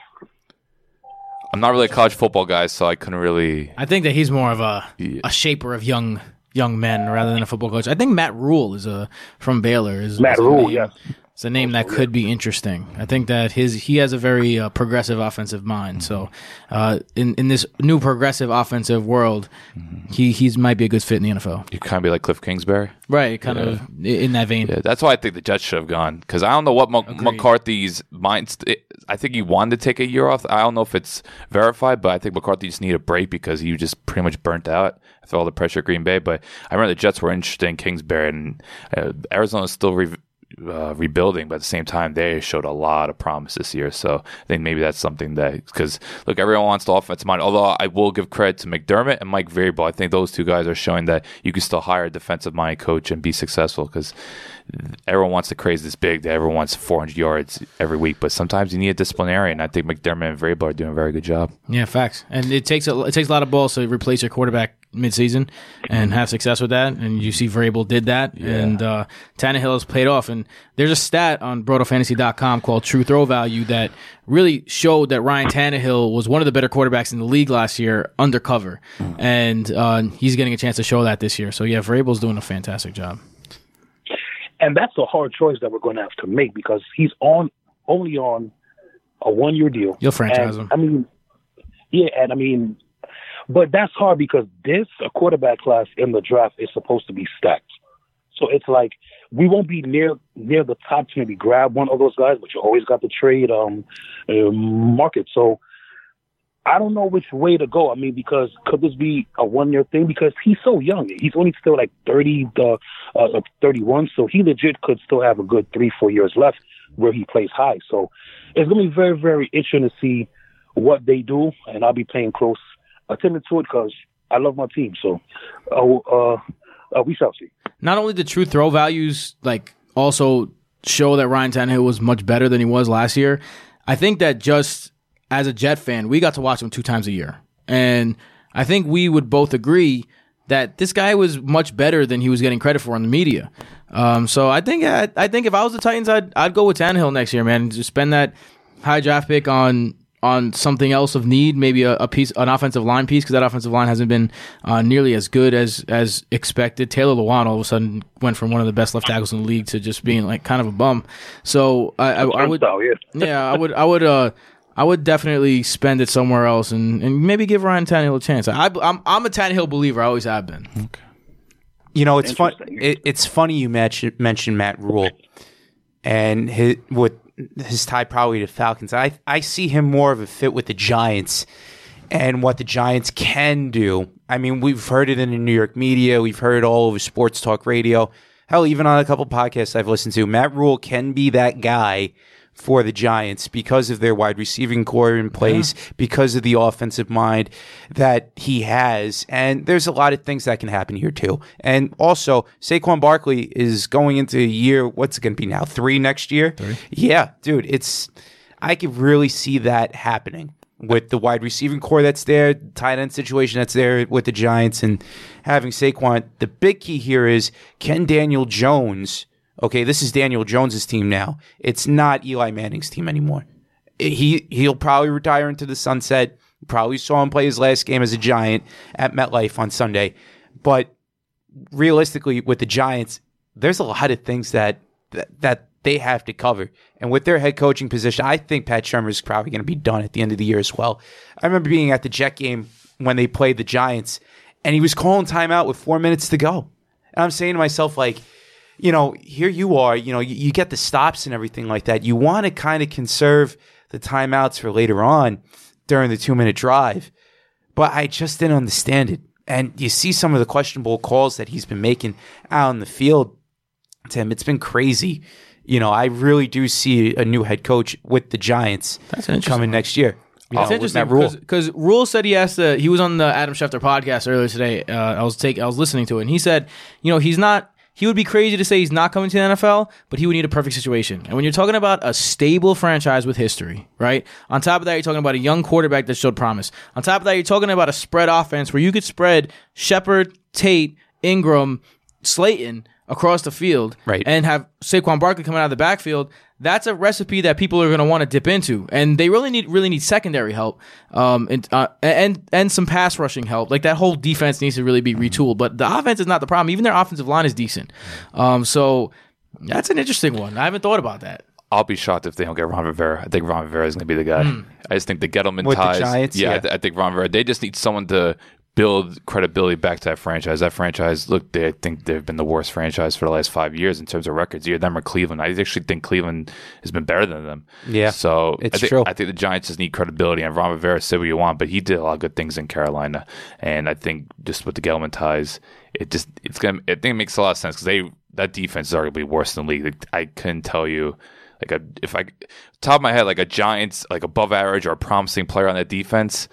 I'm not really a college football guy, so I couldn't really. I think that he's more of a Yeah. a shaper of young young men rather than a football coach. I think Matt Rhule is a from Baylor. Is Matt is a Rhule, name. It's a name that could be interesting. I think that his he has a very uh, progressive offensive mind. So, uh, in in this new progressive offensive world, he he's might be a good fit in the NFL. You kind of be like Cliff Kingsbury. Right, kind of in that vein. Yeah, that's why I think the Jets should have gone because I don't know what Mc- McCarthy's mind. I think he wanted to take a year off. I don't know if it's verified, but I think McCarthy just needed a break because he just pretty much burnt out after all the pressure at Green Bay. But I remember the Jets were interested in Kingsbury, and uh, Arizona's still re- uh, rebuilding, but at the same time, they showed a lot of promise this year. So I think maybe that's something that because look, everyone wants the offensive mind. Although I will give credit to McDermott and Mike Vrabel, I think those two guys are showing that you can still hire a defensive mind coach and be successful because everyone wants to craze this big that everyone wants 400 yards every week, but sometimes you need a disciplinarian. I think McDermott and Vrabel are doing a very good job. Yeah, facts. And it takes a it takes a lot of balls to replace your quarterback midseason and have success with that. And you see Vrabel did that, and uh, Tannehill has played off. And there's a stat on BrotoFantasy.com called True Throw Value that really showed that Ryan Tannehill was one of the better quarterbacks in the league last year undercover, and uh, he's getting a chance to show that this year. So yeah, Vrabel's doing a fantastic job. And that's a hard choice that we're going to have to make because he's on only on a one year deal. You'll franchise And, him. I mean, yeah, and I mean, But that's hard because this a quarterback class in the draft is supposed to be stacked. So it's like we won't be near near the top to maybe grab one of those guys, but you always got the trade um uh, market. So I don't know which way to go. I mean, because could this be a one year thing? Because he's so young. He's only still like 30, uh, uh, 31. So he legit could still have a good three, four years left where he plays high. So it's going to be very, very interesting to see what they do. And I'll be paying close attention to it because I love my team. So uh, uh, uh, we shall see. Not only the true throw values, like also show that Ryan Tannehill was much better than he was last year. I think that just as a Jet fan, we got to watch him two times a year. And I think we would both agree that this guy was much better than he was getting credit for in the media. Um, so I think I, I, think if I was the Titans, I'd I'd go with Tannehill next year, man. Just spend that high draft pick on on something else of need, maybe a, a piece, an offensive line piece, because that offensive line hasn't been uh, nearly as good as as expected. Taylor Lewan all of a sudden went from one of the best left tackles in the league to just being like kind of a bum. So I, I, I would, yeah, I would, I would, uh, I would definitely spend it somewhere else and, and maybe give Ryan Tannehill a chance. I, I'm I'm a Tannehill believer. I always have been. Okay. You know, it's fun. It, it's funny you mentioned mentioned Matt Rhule and his, with his tie probably to Falcons. I I see him more of a fit with the Giants and what the Giants can do. I mean, we've heard it in the New York media. We've heard it all over sports talk radio. Hell, even on a couple podcasts I've listened to, Matt Rhule can be that guy for the Giants because of their wide receiving core in place, yeah. because of the offensive mind that he has. And there's a lot of things that can happen here too. And also, Saquon Barkley is going into a year, what's it going to be now? Three next year? Three. Yeah, dude, it's, I could really see that happening with the wide receiving core that's there, tight end situation that's there with the Giants, and having Saquon. The big key here is can Daniel Jones Okay, this is Daniel Jones's team now. It's not Eli Manning's team anymore. He he'll probably retire into the sunset. Probably saw him play his last game as a Giant at MetLife on Sunday. But realistically, with the Giants, there's a lot of things that that, that they have to cover. And with their head coaching position, I think Pat Shurmur is probably going to be done at the end of the year as well. I remember being at the Jet game when they played the Giants, and he was calling timeout with four minutes to go. And I'm saying to myself, like, you know, here you are, you know, you, you get the stops and everything like that. You want to kind of conserve the timeouts for later on during the two minute drive. But I just didn't understand it. And you see some of the questionable calls that he's been making out in the field, Tim. It's been crazy. You know, I really do see a new head coach with the Giants coming next year. It's interesting because Rhule said he asked the, he was on the Adam Schefter podcast earlier today. Uh, I was take I was listening to it, and he said, you know, he's not he would be crazy to say he's not coming to the NFL, but he would need a perfect situation. And when you're talking about a stable franchise with history, right? On top of that, you're talking about a young quarterback that showed promise. On top of that, you're talking about a spread offense where you could spread Shepard, Tate, Ingram, Slayton across the field, right. and have Saquon Barkley coming out of the backfield that's a recipe that people are going to want to dip into, and they really need really need secondary help, um, and, uh, and and some pass rushing help. Like that whole defense needs to really be retooled. But the offense is not the problem. Even their offensive line is decent. Um, so that's an interesting one. I haven't thought about that. I'll be shocked if they don't get Ron Rivera. I think Ron Rivera is going to be the guy. Mm. I just think the Gettleman With ties. The Giants, yeah, yeah. I, th- I, think Ron Rivera. They just need someone to build credibility back to that franchise. That franchise, look, they I think they've been the worst franchise for the last five years in terms of records. Either them or Cleveland. I actually think Cleveland has been better than them. Yeah, so it's I think, true. I think the Giants just need credibility. And Ron Rivera said what you want, but he did a lot of good things in Carolina. And I think just with the Gettleman ties, it just it's gonna. I think it makes a lot of sense because they that defense is arguably worse than the league. I couldn't tell you like a if I top of my head like a Giants like above average or a promising player on that defense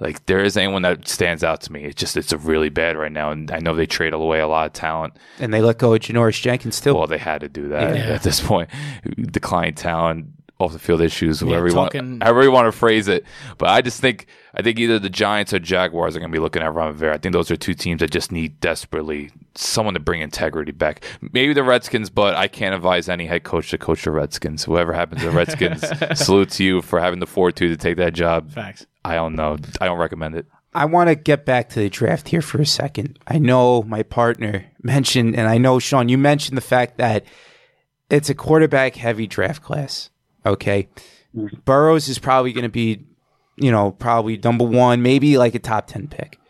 like there is anyone that stands out to me. It's just it's a really bad right now, and I know they trade away a lot of talent. And they let go of Janoris Jenkins too. Well, they had to do that yeah. at this point. (laughs) Decline talent, off the field issues, whatever yeah, talking, you want, however you want to phrase it. But I just think I think either the Giants or Jaguars are going to be looking at Ron Rivera. I think those are two teams that just need desperately someone to bring integrity back. Maybe the Redskins, but I can't advise any head coach to coach the Redskins. Whoever happens to the Redskins, (laughs) salute to you for having the fortitude to take that job. Facts. I don't know. I don't recommend it. I want to get back to the draft here for a second. I know my partner mentioned, and I know Sean, you mentioned the fact that it's a quarterback heavy draft class. Okay. Burrows is probably going to be you know, probably number one, maybe like a top ten pick.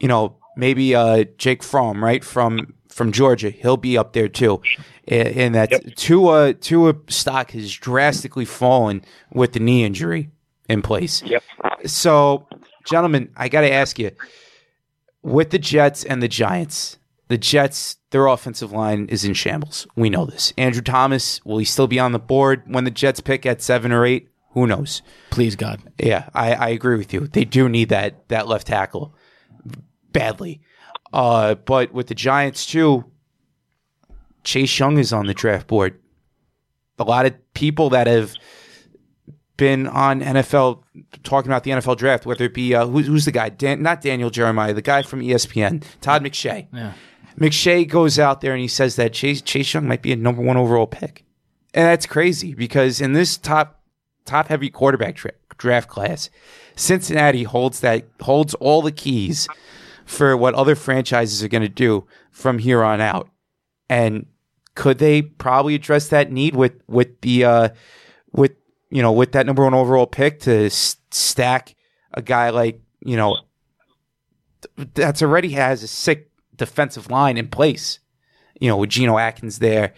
You know, maybe uh, Jake Fromm, right from from Georgia, he'll be up there too. And, and that Yep. Tua Tua stock has drastically fallen with the knee injury in place. Yep. So, gentlemen, I got to ask you with the Jets and the Giants, the Jets, their offensive line is in shambles. We know this. Andrew Thomas, will he still be on the board when the Jets pick at seven or eight? Who knows? Please God. Yeah, I, I agree with you. They do need that that left tackle badly. Uh, but with the Giants too, Chase Young is on the draft board. A lot of people that have been on NFL talking about the NFL draft, whether it be uh, who's, who's the guy? Dan, not Daniel Jeremiah, the guy from ESPN, Todd McShay. Yeah. McShay goes out there and he says that Chase Chase Young might be a number one overall pick, and that's crazy because in this top top heavy quarterback tra- draft class, Cincinnati holds that holds all the keys for what other franchises are going to do from here on out, and could they probably address that need with with the uh, with you know with that number one overall pick to s- stack a guy like you know that's already has a sick defensive line in place. You know, with Geno Atkins there,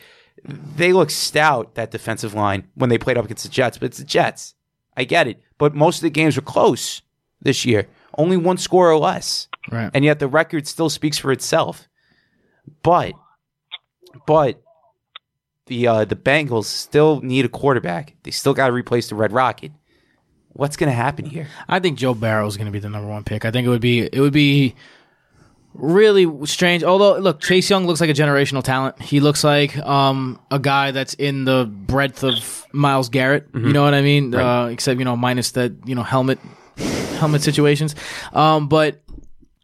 they look stout that defensive line when they played up against the Jets. But it's the Jets. I get it, but most of the games were close this year. Only one score or less, Right. and yet the record still speaks for itself. But, but the uh, the Bengals still need a quarterback. They still got to replace the Red Rocket. What's going to happen here? I think Joe Burrow is going to be the number one pick. I think it would be it would be really strange. Although, look, Chase Young looks like a generational talent. He looks like um, a guy that's in the breadth of Myles Garrett. You know what I mean? Uh, except you know, minus that you know helmet helmet situations. Um, but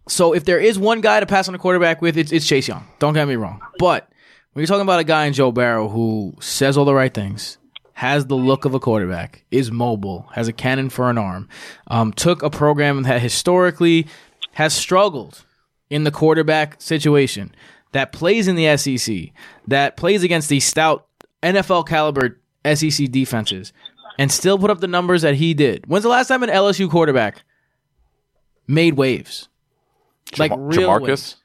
so if there is one guy to pass on a quarterback with, it's, it's Chase Young. Don't get me wrong. But when you're talking about a guy in Joe Burrow who says all the right things, has the look of a quarterback, is mobile, has a cannon for an arm, um, took a program that historically has struggled in the quarterback situation, that plays in the SEC, that plays against the stout NFL caliber SEC defenses, and still put up the numbers that he did. When's the last time an LSU quarterback made waves? Like Jamar- real Jamarcus? waves.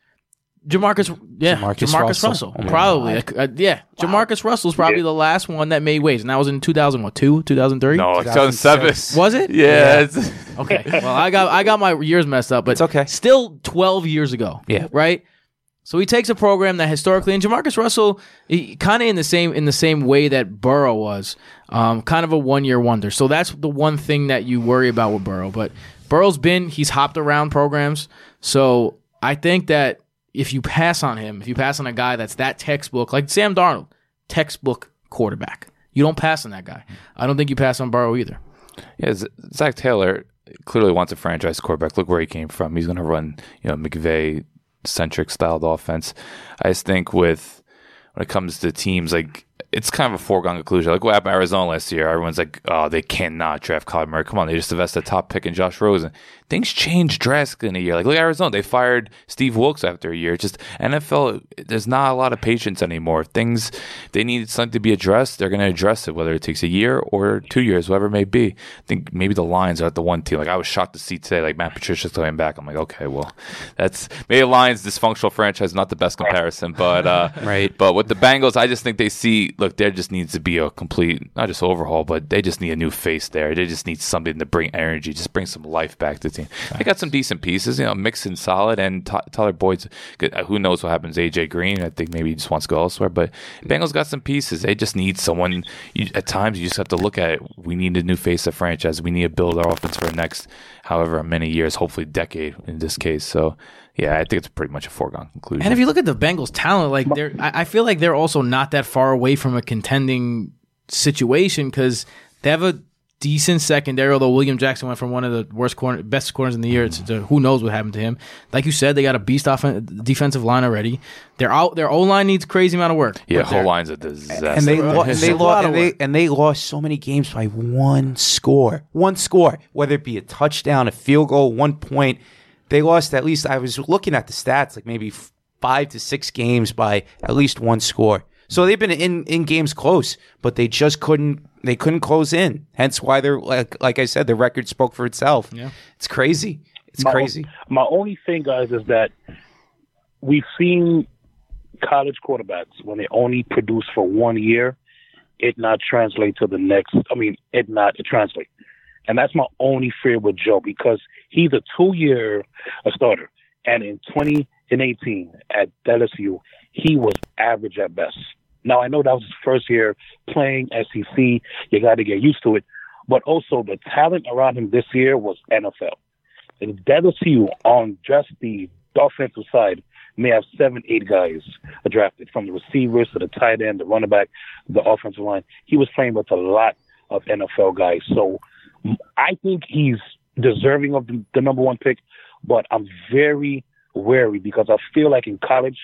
Jamarcus, yeah, Jamarcus Jamarcus, Russell. Russell, Oh probably, God. Uh, yeah. Jamarcus Russell's probably Yeah. the last one that made waves, and that was in two thousand what two, two thousand three. No, 2007. was it? Yeah. it's- (laughs) Okay. Well, I got I got my years messed up, but It's okay. Still 12 years ago. Yeah. Right. So he takes a program that historically, and Jamarcus Russell, kind of in the same in the same way that Burrow was, um, kind of a one year wonder. So that's the one thing that you worry about with Burrow. But Burrow's been he's hopped around programs, so I think that if you pass on him, if you pass on a guy that's that textbook, like Sam Darnold, textbook quarterback, you don't pass on that guy. I don't think you pass on Burrow either. Yeah, Zac Taylor clearly wants a franchise quarterback. Look where he came from. He's going to run, you know, McVay centric styled offense. I just think with when it comes to teams, like it's kind of a foregone conclusion. Like what happened to Arizona last year, everyone's like, "Oh, they cannot draft Kyler Murray." Come on, they just invested a top pick in Josh Rosen. Things change drastically in a year. Like look at Arizona, they fired Steve Wilks after a year. It's just NFL, there's not a lot of patience anymore. Things they need something to be addressed, they're going to address it, whether it takes a year or two years, whatever it may be. I think maybe the Lions are at the one team. Like I was shocked to see today, like Matt Patricia's coming back. I'm like, okay, well, that's maybe Lions dysfunctional franchise, not the best comparison, but uh, (laughs) Right. But with the Bengals, I just think they see look, there just needs to be a complete not just overhaul, but they just need a new face there. They just need something to bring energy, just bring some life back to team. They got some decent pieces, you know, Mixon solid, and Ty- Tyler Boyd's good. Uh, Who knows what happens? AJ Green, I think maybe he just wants to go elsewhere. But Bengals got some pieces. They just need someone. You, at times, you just have to look at it. We need a new face of franchise. We need to build our offense for the next however many years, hopefully decade in this case. So. Yeah, I think it's pretty much a foregone conclusion. And if you look at the Bengals' talent, like they're, I I feel like they're also not that far away from a contending situation because they have a decent secondary. Although William Jackson went from one of the worst corner, best corners in the year to, to who knows what happened to him. Like you said, they got a beast offen- defensive line already. Their out, their O line needs crazy amount of work. yeah, But whole they're- line's a disaster. and they lo- (laughs) and they lo- and they and they lost so many games by one score, one score, whether it be a touchdown, a field goal, one point. They lost at least. I was looking at the stats, like maybe five to six games by at least one score. So they've been in in games close, but they just couldn't they couldn't close in. Hence why they're like like I said, the record spoke for itself. Yeah. It's crazy. It's my, crazy. My only thing, guys, is that we've seen college quarterbacks when they only produce for one year, it not translate to the next. I mean, it not translate, and that's my only fear with Joe because he's a two-year starter, and in 2018 at LSU, he was average at best. Now I know that was his first year playing SEC. You got to get used to it, but also the talent around him this year was NFL. And LSU on just the offensive side may have seven, eight guys drafted from the receivers to the tight end, the running back, the offensive line. He was playing with a lot of NFL guys. So I think he's deserving of the, the number one pick, but I'm very wary because I feel like in college,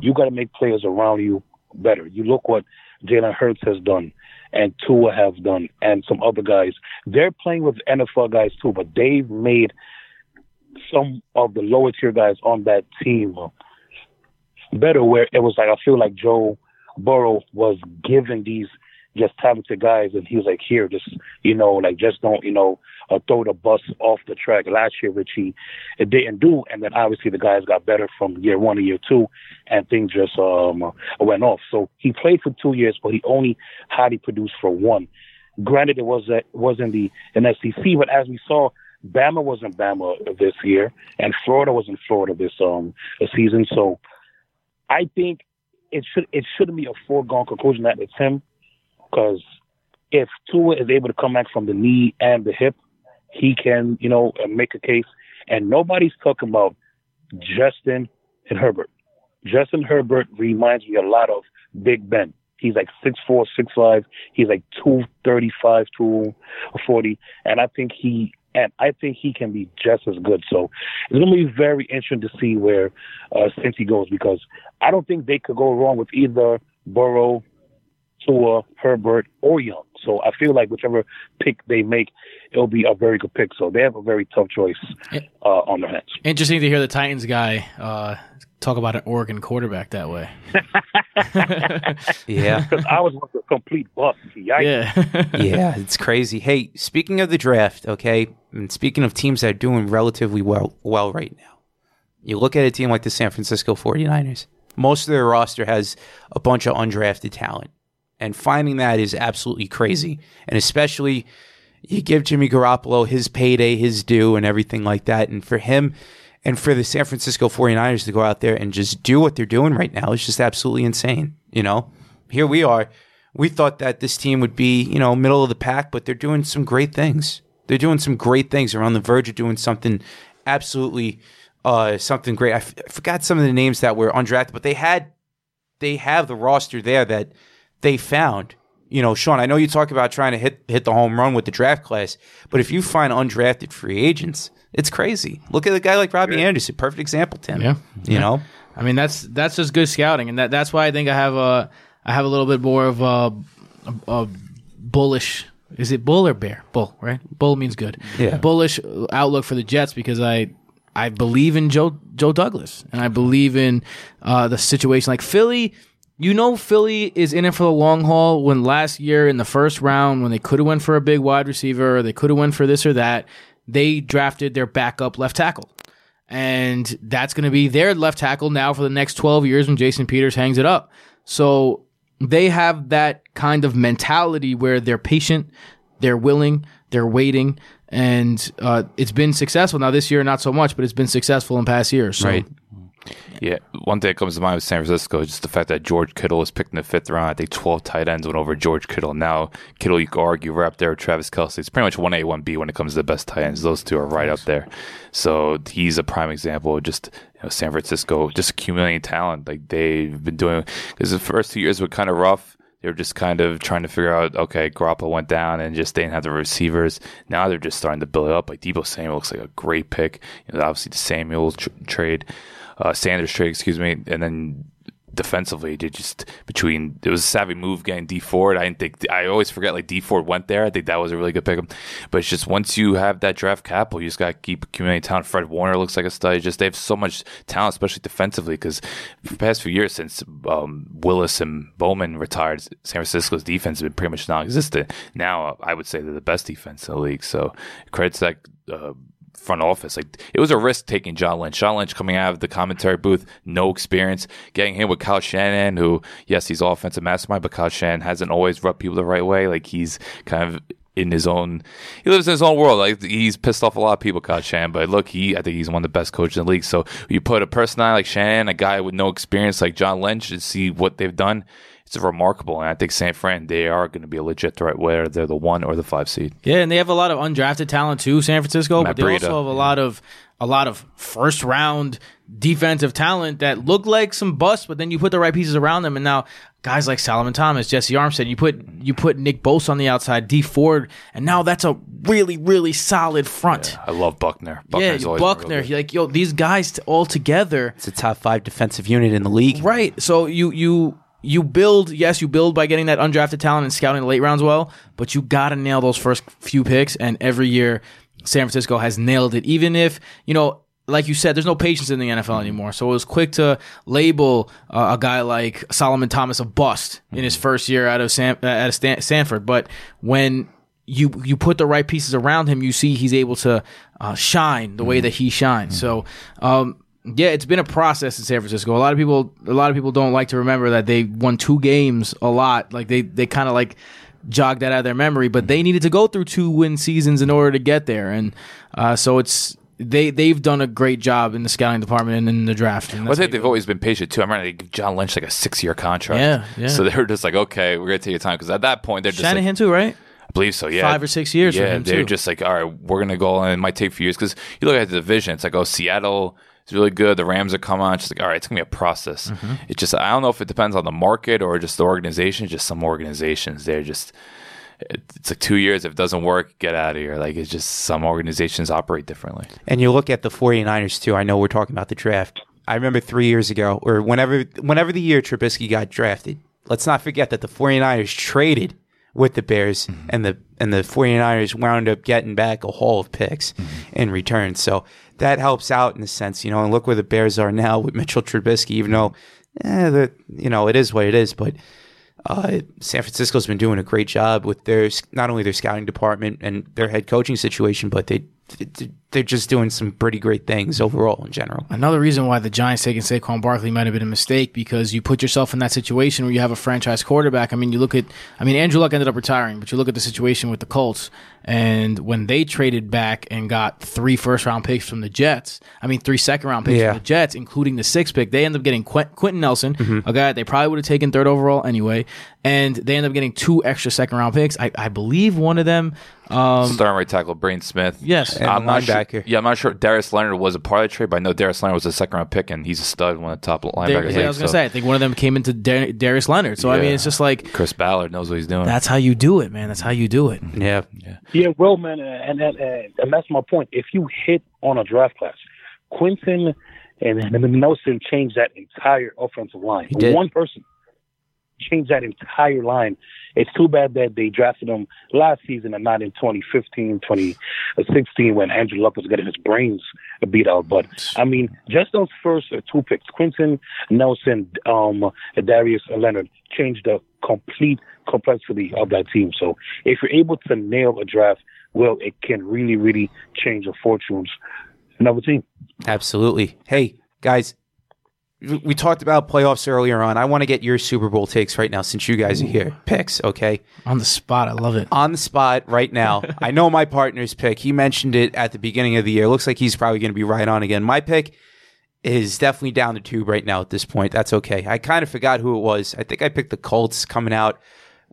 you got to make players around you better. You look what Jalen Hurts has done and Tua have done and some other guys. They're playing with NFL guys too, but they've made some of the lower tier guys on that team better where it was like I feel like Joe Burrow was giving these just talented guys and he was like, Here, just you know, like just don't, you know, uh, throw the bus off the track last year, which he it didn't do and then obviously the guys got better from year one to year two and things just um went off. So he played for two years but he only highly produced for one. Granted it was uh, wasn't the an SEC, but as we saw Bama wasn't Bama this year, and Florida wasn't Florida this um season. So I think it should it shouldn't be a foregone conclusion that it's him, because if Tua is able to come back from the knee and the hip, he can you know make a case. And nobody's talking about Justin and Herbert. Justin Herbert reminds me a lot of Big Ben. He's like six four, six five. He's like two thirty five, two forty, and I think he and I think he can be just as good. So it's going to be very interesting to see where uh, Cincy goes because I don't think they could go wrong with either Burrow, Tua, Herbert, or Young. So I feel like whichever pick they make, it'll be a very good pick. So they have a very tough choice uh, on their hands. Interesting to hear the Titans guy uh, talk about an Oregon quarterback that way. Yeah. (laughs) Because I was a complete bust. Yikes. Yeah. (laughs) yeah, it's crazy. Hey, speaking of the draft, okay, and speaking of teams that are doing relatively well well right now, you look at a team like the San Francisco 49ers. Most of their roster has a bunch of undrafted talent. And finding that is absolutely crazy. And especially you give Jimmy Garoppolo his payday, his due, and everything like that. And for him and for the San Francisco 49ers to go out there and just do what they're doing right now is just absolutely insane. You know, here we are. We thought that this team would be, you know, middle of the pack, but they're doing some great things. They're doing some great things. They're on the verge of doing something absolutely, uh, something great. I, f- I forgot some of the names that were undrafted, but they had, they have the roster there that they found. You know, Sean, I know you talk about trying to hit hit the home run with the draft class, but if you find undrafted free agents, it's crazy. Look at a guy like Robbie Anderson, perfect example, Tim. Yeah. You know, I mean, that's that's just good scouting, and that that's why I think I have a I have a little bit more of a, a, a bullish. Is it bull or bear? Bull, right? Bull means good. Yeah. Bullish outlook for the Jets because I I believe in Joe Joe Douglas and I believe in uh, the situation like Philly. You know, Philly is in it for the long haul. When last year in the first round, when they could have went for a big wide receiver, they could have went for this or that, they drafted their backup left tackle and that's going to be their left tackle now for the next 12 years when Jason Peters hangs it up. So they have that kind of mentality where they're patient, they're willing, they're waiting, and uh, it's been successful. Now this year, not so much, but it's been successful in past years. So, Right. Yeah, one thing that comes to mind with San Francisco is just the fact that George Kittle was picked in the fifth round. I think 12 tight ends went over George Kittle. Now, Kittle, you could argue, right up there with Travis Kelce. It's pretty much 1A, 1B when it comes to the best tight ends. Those two are right up there. So he's a prime example of just you know, San Francisco just accumulating talent. Like they've been doing, because the first two years were kind of rough. They were just kind of trying to figure out, okay, Garoppolo went down and just they didn't have the receivers. Now they're just starting to build it up. Like Deebo Samuel looks like a great pick. You know, obviously the Samuel tr- trade, uh, Sanders trade, excuse me, and then defensively. They just between it was a savvy move getting Dee Ford. I didn't think I always forget like Dee Ford went there. I think that was a really good pick. But it's just once you have that draft capital, you just got to keep accumulating talent. Fred Warner looks like a stud. Just they have so much talent, especially defensively, because for the past few years since um, Willis and Bowman retired, San Francisco's defense has been pretty much non-existent. Now I would say they're the best defense in the league. So credit to that. Uh, front office. Like it was a risk taking John Lynch. John Lynch coming out of the commentary booth, no experience, getting him with Kyle Shanahan, who yes, he's offensive mastermind, but Kyle Shanahan hasn't always rubbed people the right way. Like he's kind of in his own he lives in his own world. Like he's pissed off a lot of people, Kyle Shanahan. But look, he I think he's one of the best coaches in the league. So you put a personality like Shanahan, a guy with no experience like John Lynch, and see what they've done it's remarkable. And I think San Fran, they are going to be a legit threat, whether they're the one or the five seed. Yeah, and they have a lot of undrafted talent too, San Francisco. Matt but they Breida. also have a lot of a lot of first round defensive talent that look like some busts, but then you put the right pieces around them, and now guys like Solomon Thomas, Jesse Armstead, you put you put Nick Bosa on the outside, Dee Ford, and now that's a really really solid front. I love Buckner. Yeah, Buckner's always been real Buckner, good. like yo, these guys all together, It's a top five defensive unit in the league. Right. So you you you build yes, you build by getting that undrafted talent and scouting the late rounds well, but you got to nail those first few picks and every year San Francisco has nailed it even if, you know, like you said, there's no patience in the NFL anymore. So it was quick to label uh, a guy like Solomon Thomas a bust in his first year out of San, uh, out of Stan- Stanford. But when you you put the right pieces around him, you see he's able to uh, shine the way that he shines. So. Um, yeah, it's been a process in San Francisco. A lot of people, a lot of people don't like to remember that they won two games a lot. Like they, they kind of like jog that out of their memory, but they needed to go through two win seasons in order to get there. And uh, so it's they they've done a great job in the scouting department and in the draft. I think they've always been patient too. I remember they gave John Lynch like a six-year contract. Yeah, yeah. So they were just like, okay, we're gonna take your time because at that point they're just like, Shanahan too, right? I believe so. Yeah, Five or six years for Yeah, they're too. just like, all right, we're gonna go, and it might take a few years because you look at the division. It's like, oh, Seattle really good. The Rams are coming on. It's like, all right, it's gonna be a process. Mm-hmm. It's just I don't know if it depends on the market or just the organization. Just some organizations they're just it's like two years. If it doesn't work, get out of here. Like it's just some organizations operate differently. And you look at the 49ers too. I know we're talking about the draft. I remember three years ago, or whenever whenever the year Trubisky got drafted, let's not forget that the 49ers traded with the Bears and the and the 49ers wound up getting back a haul of picks in return. So that helps out in a sense, you know, and look where the Bears are now with Mitchell Trubisky, even though eh, the you know, it is what it is, but uh, San Francisco's been doing a great job with their not only their scouting department and their head coaching situation, but they they're just doing some pretty great things overall in general. Another reason why the Giants taking Saquon Barkley might have been a mistake because you put yourself in that situation where you have a franchise quarterback. I mean, you look at, I mean, Andrew Luck ended up retiring, but you look at the situation with the Colts, and when they traded back and got three first round picks from the Jets, I mean, three second round picks Yeah. from the Jets, including the sixth pick, they end up getting Qu- Quenton Nelson, a guy they probably would have taken third overall anyway, and they end up getting two extra second round picks. I, I believe one of them, um, Starting right tackle Braden Smith. yes, And I'm not sure. linebacker. Yeah, I'm not sure. Darius Leonard was a part of the trade, but I know Darius Leonard was a second round pick, and he's a stud, one of the top Dar- linebackers. yeah, in the I league, was gonna so say, I think one of them came into Dar- Darius Leonard. So I mean, it's just like Chris Ballard knows what he's doing. that's how you do it, man. That's how you do it. Yeah, Yeah, well, man, and and, and, and that's my point. If you hit on a draft class, Quenton and, and Nelson changed that entire offensive line. One person changed that entire line. It's too bad that they drafted him last season and not in 2015, 2016 when Andrew Luck was getting his brains beat out. But I mean, just those first uh, two picks, Quenton Nelson, um, Darius Leonard, changed the complete complexity of that team. So if you're able to nail a draft, well, it can really, really change the fortunes of a team. absolutely. Hey guys, we we talked about playoffs earlier on. I want to get your Super Bowl takes right now since you guys are here. Picks, okay? On the spot, I love it. on the spot right now. (laughs) I know my partner's pick. He mentioned it at the beginning of the year. Looks like he's probably going to be right on again. My pick is definitely down the tube right now at this point. That's okay. I kind of forgot who it was. I think I picked the Colts coming out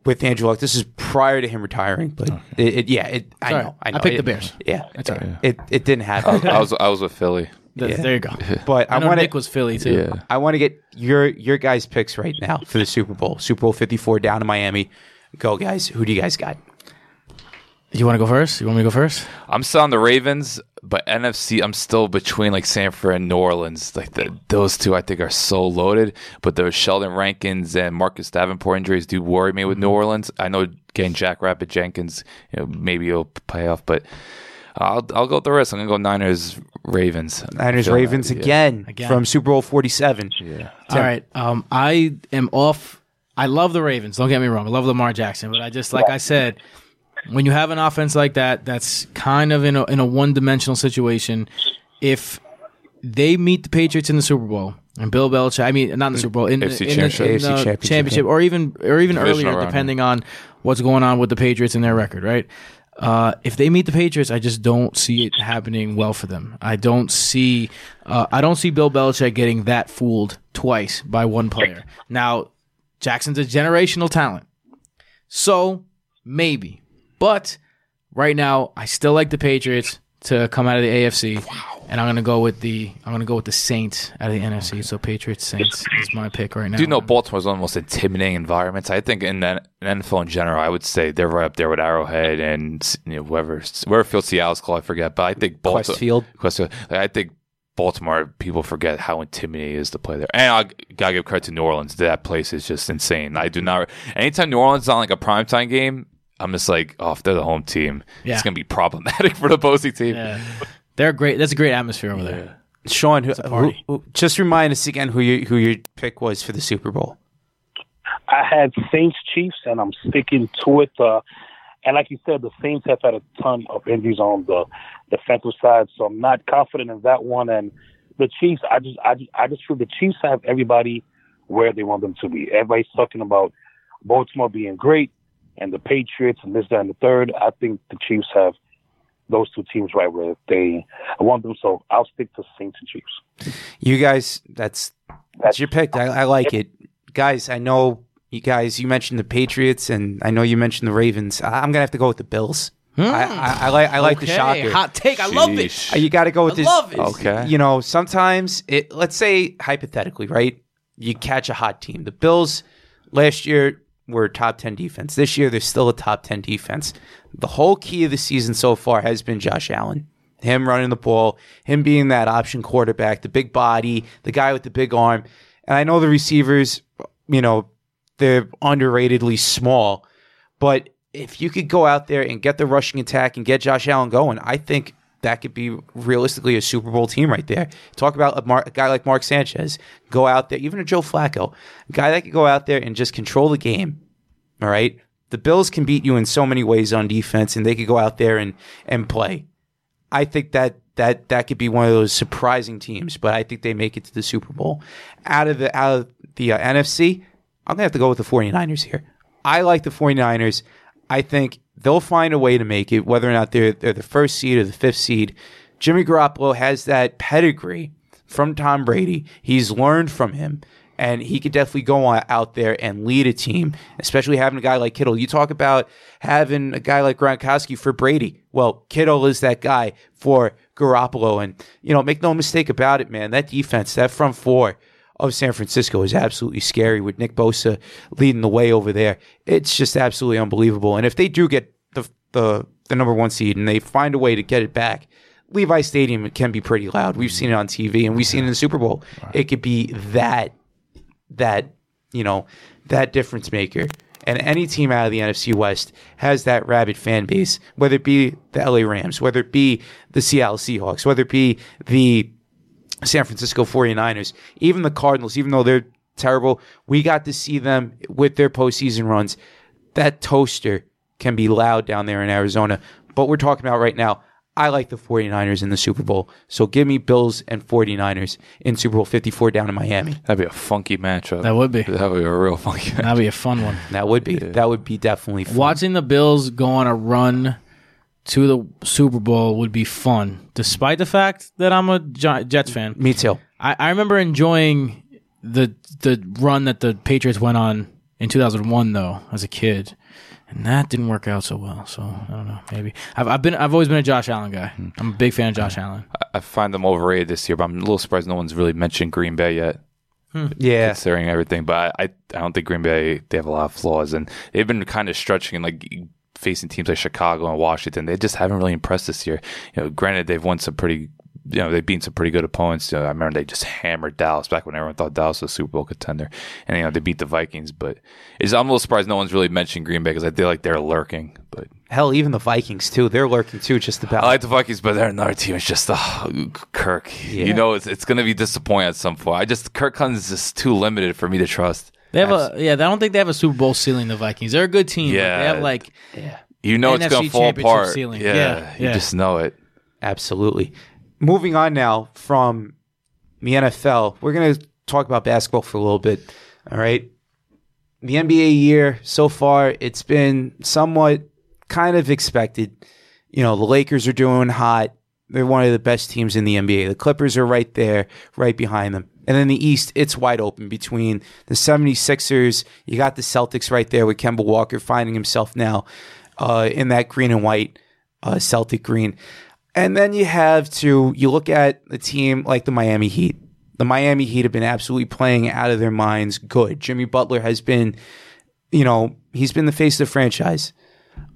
with Andrew Luck. This is prior to him retiring, but it, it yeah, it, I know. I know. I picked It- the Bears. Yeah, That's all right. it it didn't happen. I was I was with Philly. Th- There you go. (laughs) but I I know want Nick was Philly too. I want to get your your guys' picks right now for the Super Bowl. Super Bowl Fifty Four down in Miami. Go guys. Who do you guys got? You want to go first? You want me to go first? I'm still on the Ravens, but NFC, I'm still between like San Fran and New Orleans. Like the, those two, I think are so loaded. But those Sheldon Rankins and Marcus Davenport injuries do worry me with New mm-hmm. Orleans. I know getting Jack Rabbit Jenkins, you know, maybe it'll pay off, but. I'll I'll go with the rest. I'm gonna go Niners Ravens. Niners Feel Ravens that, yeah. again, Again. from Super Bowl 47. Yeah. All right. Um, I am off. I love the Ravens. Don't get me wrong. I love Lamar Jackson, but I just like I said, when you have an offense like that, that's kind of in a in a one dimensional situation. If they meet the Patriots in the Super Bowl and Bill Belichick, I mean, not in the Super Bowl, in, the- AFC in the, Championship. in AFC the Championship. championship, or even or even Divisional earlier, round, depending on what's going on with the Patriots and their record, right? Uh, if they meet the Patriots, I just don't see it happening well for them. I don't see, uh, I don't see Bill Belichick getting that fooled twice by one player. Now, Jackson's a generational talent, so maybe, but right now, I still like the Patriots to come out of the AFC, and I'm gonna go with the I'm gonna go with the Saints out of the NFC. So Patriots Saints is my pick right now. Do you know Baltimore's one of the most intimidating environments? I think in the in NFL in general, I would say they're right up there with Arrowhead and you know, whoever wherever Field Seattle's called, I forget. But I think Baltimore, Qwest Field. Questfield. I think Baltimore people forget how intimidating it is to play there. And I gotta give credit to New Orleans. That place is just insane. I do not. Anytime New Orleans is on like a primetime game, I'm just like, oh, if they're the home team, Yeah. it's gonna be problematic (laughs) for the opposing team. Yeah. They're great. That's a great atmosphere over there. Sean, who, who- who- just remind us again who your who your pick was for the Super Bowl. I had Saints Chiefs, and I'm sticking to it. Uh, and like you said, the Saints have had a ton of injuries on the defensive side, so I'm not confident in that one. And the Chiefs, I just, I just, I just feel the Chiefs have everybody where they want them to be. Everybody's talking about Baltimore being great, and the Patriots, and this, that, and the third. I think the Chiefs have those two teams right where they I want them. So I'll stick to Saints and Chiefs. You guys, that's that's your pick. I, I like it, guys. I know you guys. You mentioned the Patriots, and I know you mentioned the Ravens. I, I'm gonna have to go with the Bills. Hmm. I, I, I like I like the shocker. Hot take. I love it. Sheesh. You got to go with I this. love it. Okay. You know, sometimes it. Let's say hypothetically, right? You catch a hot team. The Bills last year were top ten defense. This year they're still a top ten defense. The whole key of the season so far has been Josh Allen. Him running the ball, him being that option quarterback, the big body, the guy with the big arm. And I know the receivers, you know, they're underratedly small, but if you could go out there and get the rushing attack and get Josh Allen going, I think that could be realistically a Super Bowl team right there. Talk about a, Mar- a guy like Mark Sanchez, go out there, even a Joe Flacco, a guy that could go out there and just control the game. All right, the Bills can beat you in so many ways on defense, and they could go out there and and play. I think that that that could be one of those surprising teams, but I think they make it to the Super Bowl. Out of the out of the uh, NFC, I'm going to have to go with the 49ers here. I like the 49ers. I think they'll find a way to make it, whether or not they're, they're the first seed or the fifth seed. Jimmy Garoppolo has that pedigree from Tom Brady. He's learned from him, and he could definitely go on, out there and lead a team, especially having a guy like Kittle. You talk about having a guy like Gronkowski for Brady. Well, Kittle is that guy for Garoppolo. And, you know, make no mistake about it, man. That defense, that front four of San Francisco is absolutely scary with Nick Bosa leading the way over there. It's just absolutely unbelievable. And if they do get the, the, the number one seed and they find a way to get it back, Levi Stadium can be pretty loud. We've seen it on TV and we've seen it in the Super Bowl. It could be that that you know that difference maker. And any team out of the NFC West has that rabid fan base, whether it be the LA Rams, whether it be the Seattle Seahawks, whether it be the San Francisco 49ers, even the Cardinals, even though they're terrible, we got to see them with their postseason runs. That toaster can be loud down there in Arizona. But we're talking about right now, I like the 49ers in the Super Bowl. So give me Bills and 49ers in Super Bowl 54 down in Miami. That'd be a funky matchup. That would be. That would be a real funky. matchup. That'd be a fun one. That would be that would be definitely fun. Watching the Bills go on a run to the Super Bowl would be fun, despite the fact that I'm a Jets fan. Me too. I, I remember enjoying the the run that the Patriots went on in 2001, though, as a kid, and that didn't work out so well. So I don't know. Maybe I've, I've been I've always been a Josh Allen guy. Hmm. I'm a big fan of Josh Allen. I find them overrated this year, but I'm a little surprised no one's really mentioned Green Bay yet. Hmm. Yeah. considering everything. But I, I don't think Green Bay they have a lot of flaws, and they've been kind of stretching and like facing teams like Chicago and Washington. They just haven't really impressed this year. You know, granted they've won some pretty you know, they've beaten some pretty good opponents. You know, I remember they just hammered Dallas back when everyone thought Dallas was a Super Bowl contender. And, you know, they beat the Vikings. But it's, I'm a little surprised no one's really mentioned Green Bay because I feel like they're lurking. But Hell, even the Vikings too. They're lurking too, just about. I like the Vikings, but they're another team. It's just uh, Kirk. Yeah. You know, it's, it's going to be disappointing at some point. I just, Kirk Cousins is just too limited for me to trust. They have a yeah. I don't think they have a Super Bowl ceiling. The Vikings. They're a good team. Yeah. they have like yeah. You know it's NFC going to fall championship apart. ceiling. Yeah, Yeah, you yeah. just know it. Absolutely. Moving on now from the NFL, we're going to talk about basketball for a little bit. All right. The NBA year so far, it's been somewhat kind of expected. You know, the Lakers are doing hot. They're one of the best teams in the NBA. The Clippers are right there, right behind them. And in the East, it's wide open between the 76ers. You got the Celtics right there with Kemba Walker finding himself now uh, in that green and white uh, Celtic green. And then you have to you look at a team like the Miami Heat. The Miami Heat have been absolutely playing out of their minds. Good. Jimmy Butler has been, you know, he's been the face of the franchise.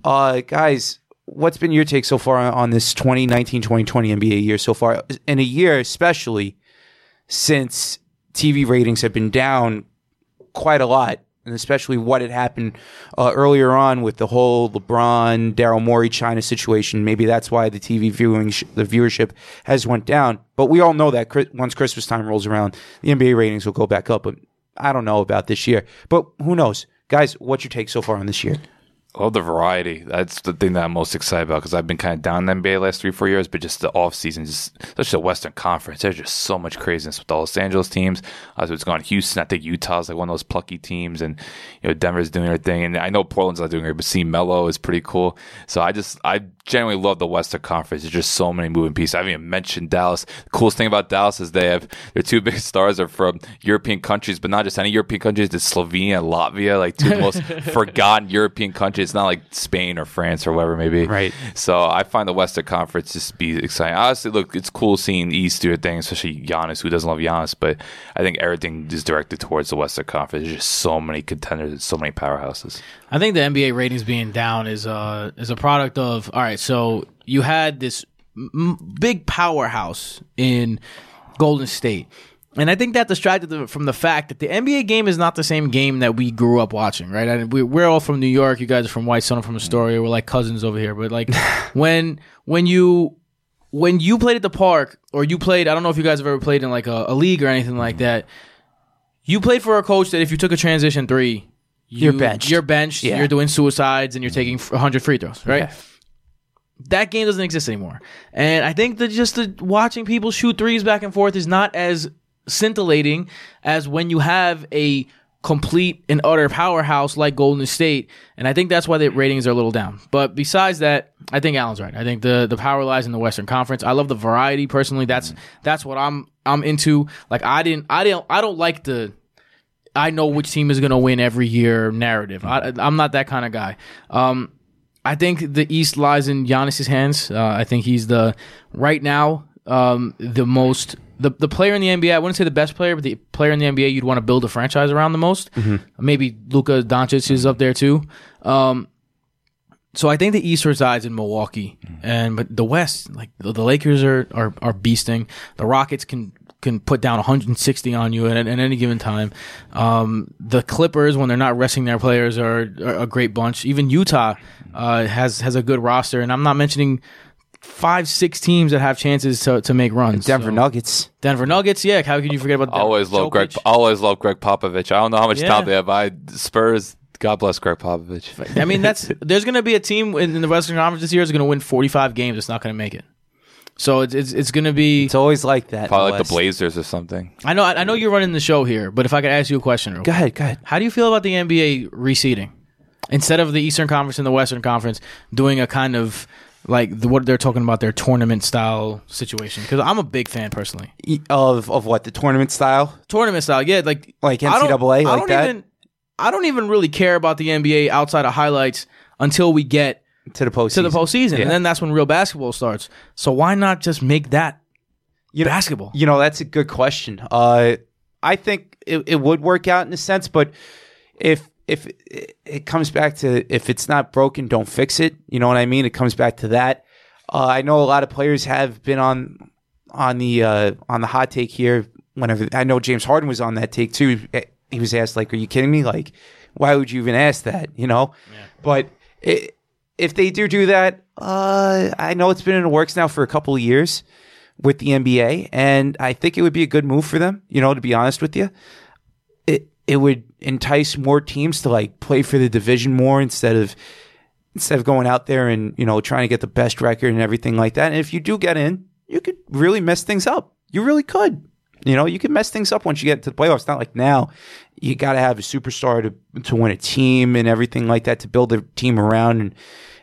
Uh, guys, what's been your take so far on, this 2019-2020 NBA year so far? In a year, especially since TV ratings have been down quite a lot, and especially what had happened uh, earlier on with the whole LeBron, Daryl Morey, China situation. Maybe that's why the TV viewing, sh- the viewership has went down. But we all know that Chri- once Christmas time rolls around, the NBA ratings will go back up. But I don't know about this year. But who knows, guys? What's your take so far on this year? I love the variety. That's the thing that I'm most excited about because I've been kind of down in the NBA the last three, four years, but just the off season, just especially the Western Conference, there's just so much craziness with the Los Angeles teams. Uh, so it's gone Houston. I think Utah's like one of those plucky teams, and you know Denver's doing their thing, and I know Portland's not doing great, but seeing Melo is pretty cool. So I just I genuinely love the Western Conference. There's just so many moving pieces. I haven't even mentioned Dallas. The coolest thing about Dallas is they have their two (laughs) biggest stars are from European countries, but not just any European countries. It's Slovenia and Latvia, like two of the most (laughs) forgotten European countries. It's not like Spain or France or whatever maybe. Right. So I find the Western Conference just be exciting. Honestly, look, it's cool seeing East do a thing, especially Giannis, who doesn't love Giannis, but I think everything is directed towards the Western Conference. There's just so many contenders, so many powerhouses. I think the NBA ratings being down is uh is a product of all right. So you had this m- big powerhouse in Golden State, and I think that distracted them from the fact that the NBA game is not the same game that we grew up watching. Right? And we, we're all from New York. You guys are from White I'm from Astoria. We're like cousins over here. But like (laughs) when when you when you played at the park or you played, I don't know if you guys have ever played in like a, a league or anything like that. You played for a coach that if you took a transition three, you, You're benched. You're benched. Yeah. You're doing suicides and you're taking 100 free throws, right? Yeah. That game doesn't exist anymore. And I think that just the watching people shoot threes back and forth is not as scintillating as when you have a complete and utter powerhouse like Golden State. And I think that's why the ratings are a little down. But besides that, I think Allen's right. I think the the power lies in the Western Conference. I love the variety personally. That's that's what I'm I'm into. Like I didn't I didn't I don't like the I know which team is going to win every year narrative. I, I'm not that kind of guy. Um, I think the East lies in Giannis's hands. Uh, I think he's the right now um, the most the the player in the NBA. I wouldn't say the best player, but the player in the NBA you'd want to build a franchise around the most. Maybe Luka Doncic is up there too. Um, so I think the East resides in Milwaukee, and but the West, like the, the Lakers are, are are beasting. The Rockets can can put down 160 on you at, at any given time. Um, the Clippers, when they're not resting their players, are, are a great bunch. Even Utah uh, has has a good roster, and I'm not mentioning five six teams that have chances to, to make runs. Denver So- Nuggets. Denver Nuggets, yeah. How can you forget about I always love Greg. Jokic? I always love Gregg Popovich. I don't know how much Yeah. talent they have. I Spurs. God bless Gregg Popovich. I mean, that's (laughs) there's going to be a team in, in the Western Conference this year is going to win 45 games. It's not going to make it. So it's it's, it's going to be. It's always like that. in Probably like West. the Blazers or something. I know I know you're running the show here, but if I could ask you a question, real Go quick. ahead. Go ahead. how do you feel about the NBA reseeding instead of the Eastern Conference and the Western Conference doing a kind of like the, what they're talking about their tournament style situation? Because I'm a big fan personally. Of of what the tournament style? Tournament style, yeah, like Like I don't- NCAA, I like don't that? Even, I don't even really care about the NBA outside of highlights until we get To the postseason. to the postseason, Yeah. and then that's when real basketball starts. So why not just make that You know- basketball? You know, that's a good question. Uh, I think it, it would work out in a sense, but if if it, it comes back to if it's not broken, don't fix it. You know what I mean? It comes back to that. Uh, I know a lot of players have been on on the uh, on the hot take here. Whenever I know James Harden was on that take too. He was asked like, "Are you kidding me? Like, why would you even ask that?" You know. But it, if they do do that, uh, I know it's been in the works now for a couple of years with the NBA, and I think it would be a good move for them. You know, to be honest with you, it would entice more teams to like play for the division more instead of instead of going out there and you know trying to get the best record and everything like that. And if you do get in, you could really mess things up. You really could. You know, you can mess things up once you get to the playoffs. Not like now you got to have a superstar to to win a team and everything like that to build a team around and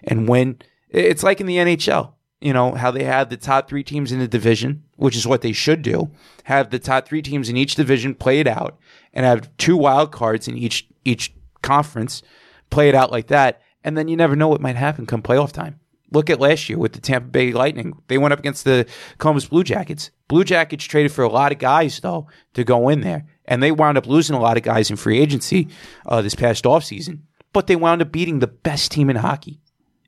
and win. It's like in the NHL. You know how they have the top three teams in the division, which is what they should do. Have the top three teams in each division play it out, and have two wild cards in each each conference. Play it out like that, and then you never know what might happen come playoff time. Look at last year with the Tampa Bay Lightning. They went up against the Columbus Blue Jackets. Blue Jackets traded for a lot of guys, though, to go in there. And they wound up losing a lot of guys in free agency uh, this past offseason. But they wound up beating the best team in hockey.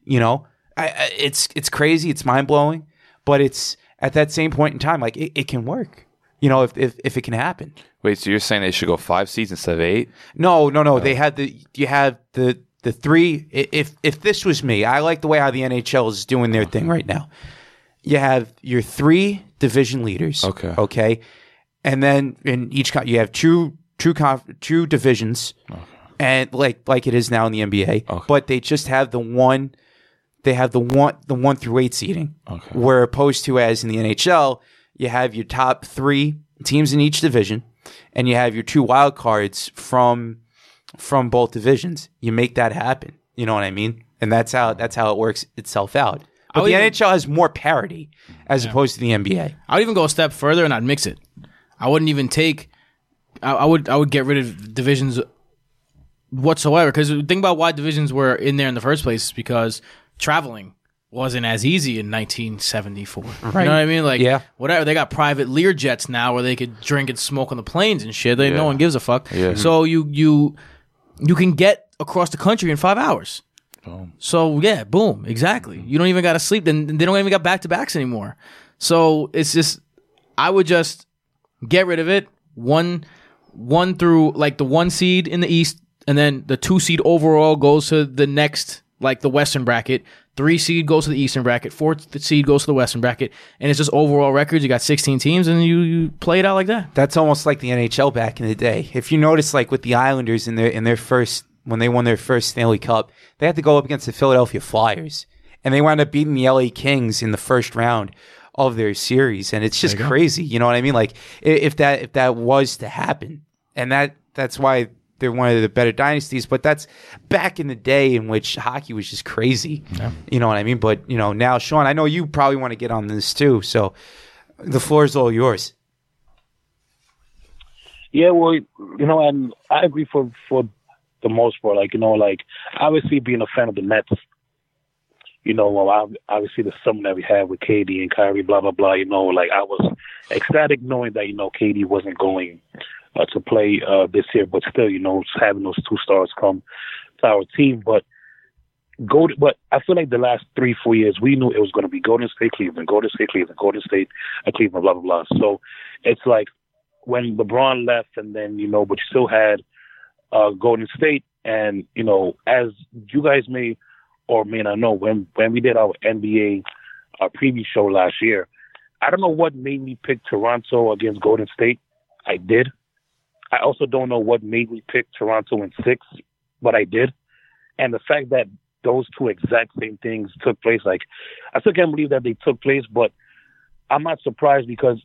You know, I, I, it's it's crazy. It's mind blowing. But it's at that same point in time, like it, it can work. You know, if, if if it can happen. Wait, so you're saying they should go five seeds instead of eight? No, no, no. Oh. They had the you have the the three. If if this was me, I like the way how the NHL is doing their thing right now. You have your three division leaders. Okay. Okay, and then in each con- you have two two conf- two divisions, and like like it is now in the NBA. Okay. But they just have the one. They have the one the one through eight seeding. Okay. Where opposed to as in the NHL, you have your top three teams in each division, and you have your two wild cards from from both divisions. You make that happen. You know what I mean? And that's how that's how it works itself out. But I'll the even- NHL has more parity as opposed to the NBA. I would even go a step further and I'd mix it. I wouldn't even take. I, I would. I would get rid of divisions whatsoever. Because think about why divisions were in there in the first place. is Because traveling wasn't as easy in 1974. Right. You know what I mean? Like, Yeah. whatever. They got private Lear jets now where they could drink and smoke on the planes and shit. They, No one gives a fuck. Yeah. So you you you can get across the country in five hours. Boom. So yeah, boom, exactly. Mm-hmm. You don't even got to sleep. Then they don't even got back to backs anymore. So it's just, I would just get rid of it. One, one through like the one seed in the East, and then the two seed overall goes to the next, like the Western bracket. Three seed goes to the Eastern bracket. Fourth seed goes to the Western bracket, and it's just overall records. You got 16 teams, and you, you play it out like that. That's almost like the NHL back in the day. If you notice, like with the Islanders in their in their first when they won their first Stanley Cup, they had to go up against the Philadelphia Flyers, and they wound up beating the LA Kings in the first round of their series. And it's just crazy. You know what I mean? Like if that if that was to happen, and that that's why they're one of the better dynasties. But that's back in the day in which hockey was just crazy. You know what I mean? But you know now, Sean, I know you probably want to get on this too. So the floor is all yours. Yeah, well, you know, and I agree for for the most part. Like, you know, like obviously being a fan of the Nets, you know, well, obviously the summer that we had with KD and Kyrie, blah blah blah. You know, like I was ecstatic knowing that you know KD wasn't going uh, to play uh, this year, but still, you know, having those two stars come to our team, but. Go, but I feel like the last three, four years, we knew it was going to be Golden State, Cleveland, Golden State, Cleveland, Golden State, uh, Cleveland, blah blah blah. So it's like when LeBron left, and then you know, but you still had uh, Golden State, and you know, as you guys may or may not know, when when we did our NBA uh, preview show last year, I don't know what made me pick Toronto against Golden State. I did. I also don't know what made me pick Toronto in six, but I did. And the fact that those two exact same things took place, like I still can't believe that they took place, but I'm not surprised because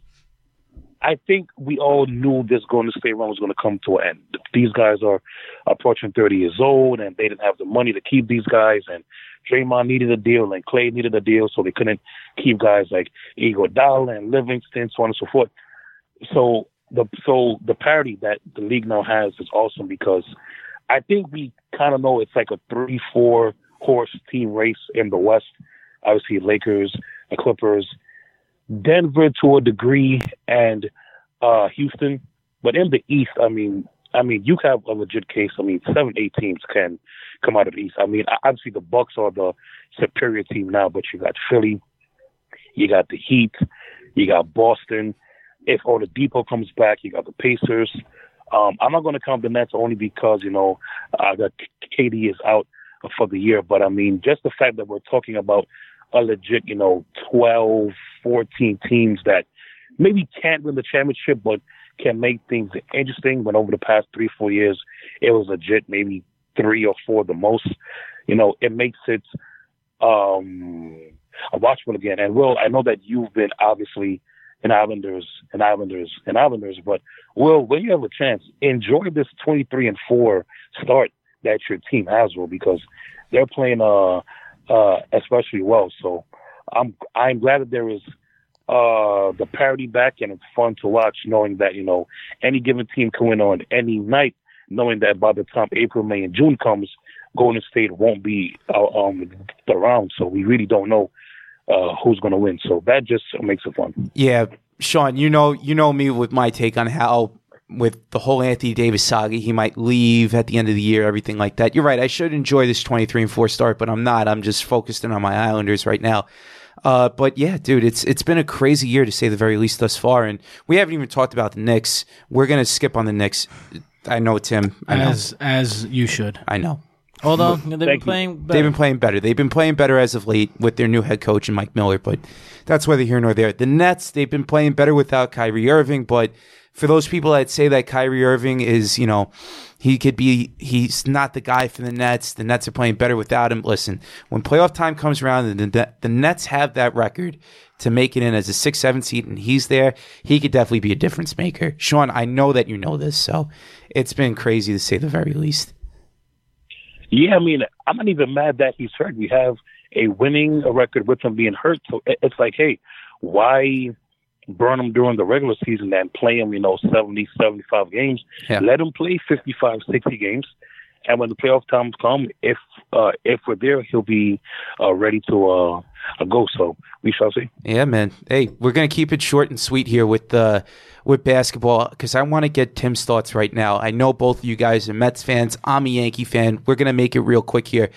I think we all knew this Golden State run was going to come to an end. These guys are approaching 30 years old, and they didn't have the money to keep these guys. And Draymond needed a deal, and Clay needed a deal, so they couldn't keep guys like Igor Iguodala and Livingston, so on and so forth. So the so the parity that the league now has is awesome because I think we kind of know it's like a three-four horse team race in the West. Obviously, Lakers, the Clippers, Denver to a degree, and uh, Houston. But in the East, I mean, I mean, you have a legit case. I mean, seven, eight teams can come out of the East. I mean, obviously the Bucks are the superior team now, but you got Philly, you got the Heat, you got Boston. If Oladipo comes back, you got the Pacers. Um, I'm not going to count the Nets only because you know uh, that KD is out for the year. But I mean, just the fact that we're talking about a legit, you know, 12, 14 teams that maybe can't win the championship, but can make things interesting. But over the past three, four years, it was legit, maybe three or four the most. You know, it makes it um, a watchable again. And Will, I know that you've been obviously in Islanders and Islanders and Islanders, but Will, when you have a chance, enjoy this 23 and four start that your team has, Will, because they're playing uh uh especially well. So I'm I'm glad that there is uh the parity back and it's fun to watch knowing that, you know, any given team can win on any night, knowing that by the time April, May and June comes, Golden State won't be uh, um around. So we really don't know uh who's gonna win. So that just makes it fun. Yeah, Sean, you know you know me with my take on how with the whole Anthony Davis saga, he might leave at the end of the year, everything like that. You're right. I should enjoy this 23 and 4 start, but I'm not. I'm just focused in on my Islanders right now. Uh, but yeah, dude, it's it's been a crazy year to say the very least thus far, and we haven't even talked about the Knicks. We're gonna skip on the Knicks. I know, Tim. I know. as as you should. I know. Although they've been playing, better. They've been playing better. They've been playing better as of late with their new head coach and Mike Miller, but that's whether here nor there. The Nets, they've been playing better without Kyrie Irving, but for those people that say that Kyrie Irving is, you know, he could be, he's not the guy for the Nets. The Nets are playing better without him. Listen, when playoff time comes around and the, the Nets have that record to make it in as a six, seven seed and he's there, he could definitely be a difference maker. Sean, I know that you know this, so it's been crazy to say the very least. Yeah, I mean, I'm not even mad that he's hurt. We have a winning record with him being hurt. So it's like, hey, why burn him during the regular season and play him, you know, 70, 75 games? Yeah. Let him play 55, 60 games. And when the playoff times come, if uh, if we're there, he'll be uh, ready to uh, uh, go. So we shall see. Yeah, man. Hey, we're gonna keep it short and sweet here with uh, with basketball because I want to get Tim's thoughts right now. I know both of you guys are Mets fans. I'm a Yankee fan. We're gonna make it real quick here.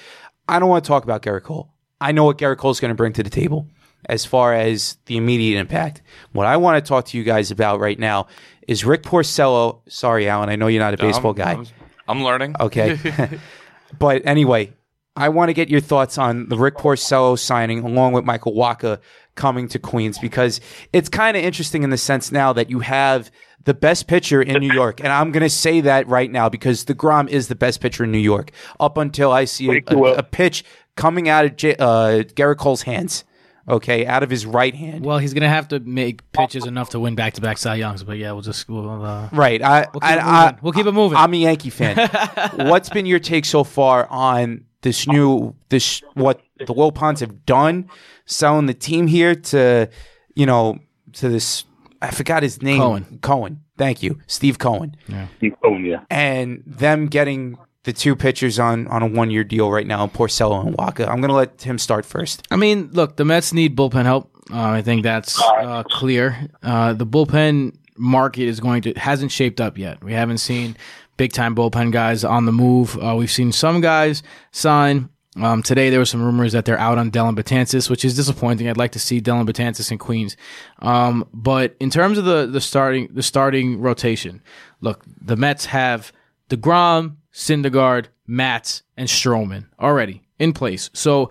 I don't want to talk about Gerrit Cole. I know what Gerrit Cole's gonna bring to the table as far as the immediate impact. What I want to talk to you guys about right now is Rick Porcello. Sorry, Alan. I know you're not a baseball I'm, guy. I'm, I'm learning. Okay. (laughs) (laughs) but anyway, I want to get your thoughts on the Rick Porcello signing along with Michael Wacha coming to Queens because it's kind of interesting in the sense now that you have the best pitcher in New York. And I'm going to say that right now because the Grom is the best pitcher in New York up until I see a, a, a pitch coming out of J- uh, Gerrit Cole's hands. Okay, out of his right hand. Well, he's gonna have to make pitches enough to win back-to-back Cy Youngs. But yeah, we'll just we'll, uh, Right. I, we'll keep I, it moving. I, we'll keep it moving. I'm a Yankee fan. (laughs) What's been your take so far on this new this what the Wilpons have done, selling the team here to you know to this I forgot his name Cohen. Cohen. Thank you, Steve Cohen, Steve Cohen, yeah. and them getting the two pitchers on on a one year deal right now, Porcello and Wacha. I'm gonna let him start first. I mean, look, the Mets need bullpen help. Uh, I think that's uh, clear. Uh, the bullpen market is going to hasn't shaped up yet. We haven't seen big time bullpen guys on the move. Uh, we've seen some guys sign. Um, today there were some rumors that they're out on Dellin Betances, which is disappointing. I'd like to see Dellin Betances in Queens. Um, but in terms of the the starting the starting rotation, look, the Mets have DeGrom, Syndergaard, Matz, and Stroman already in place. So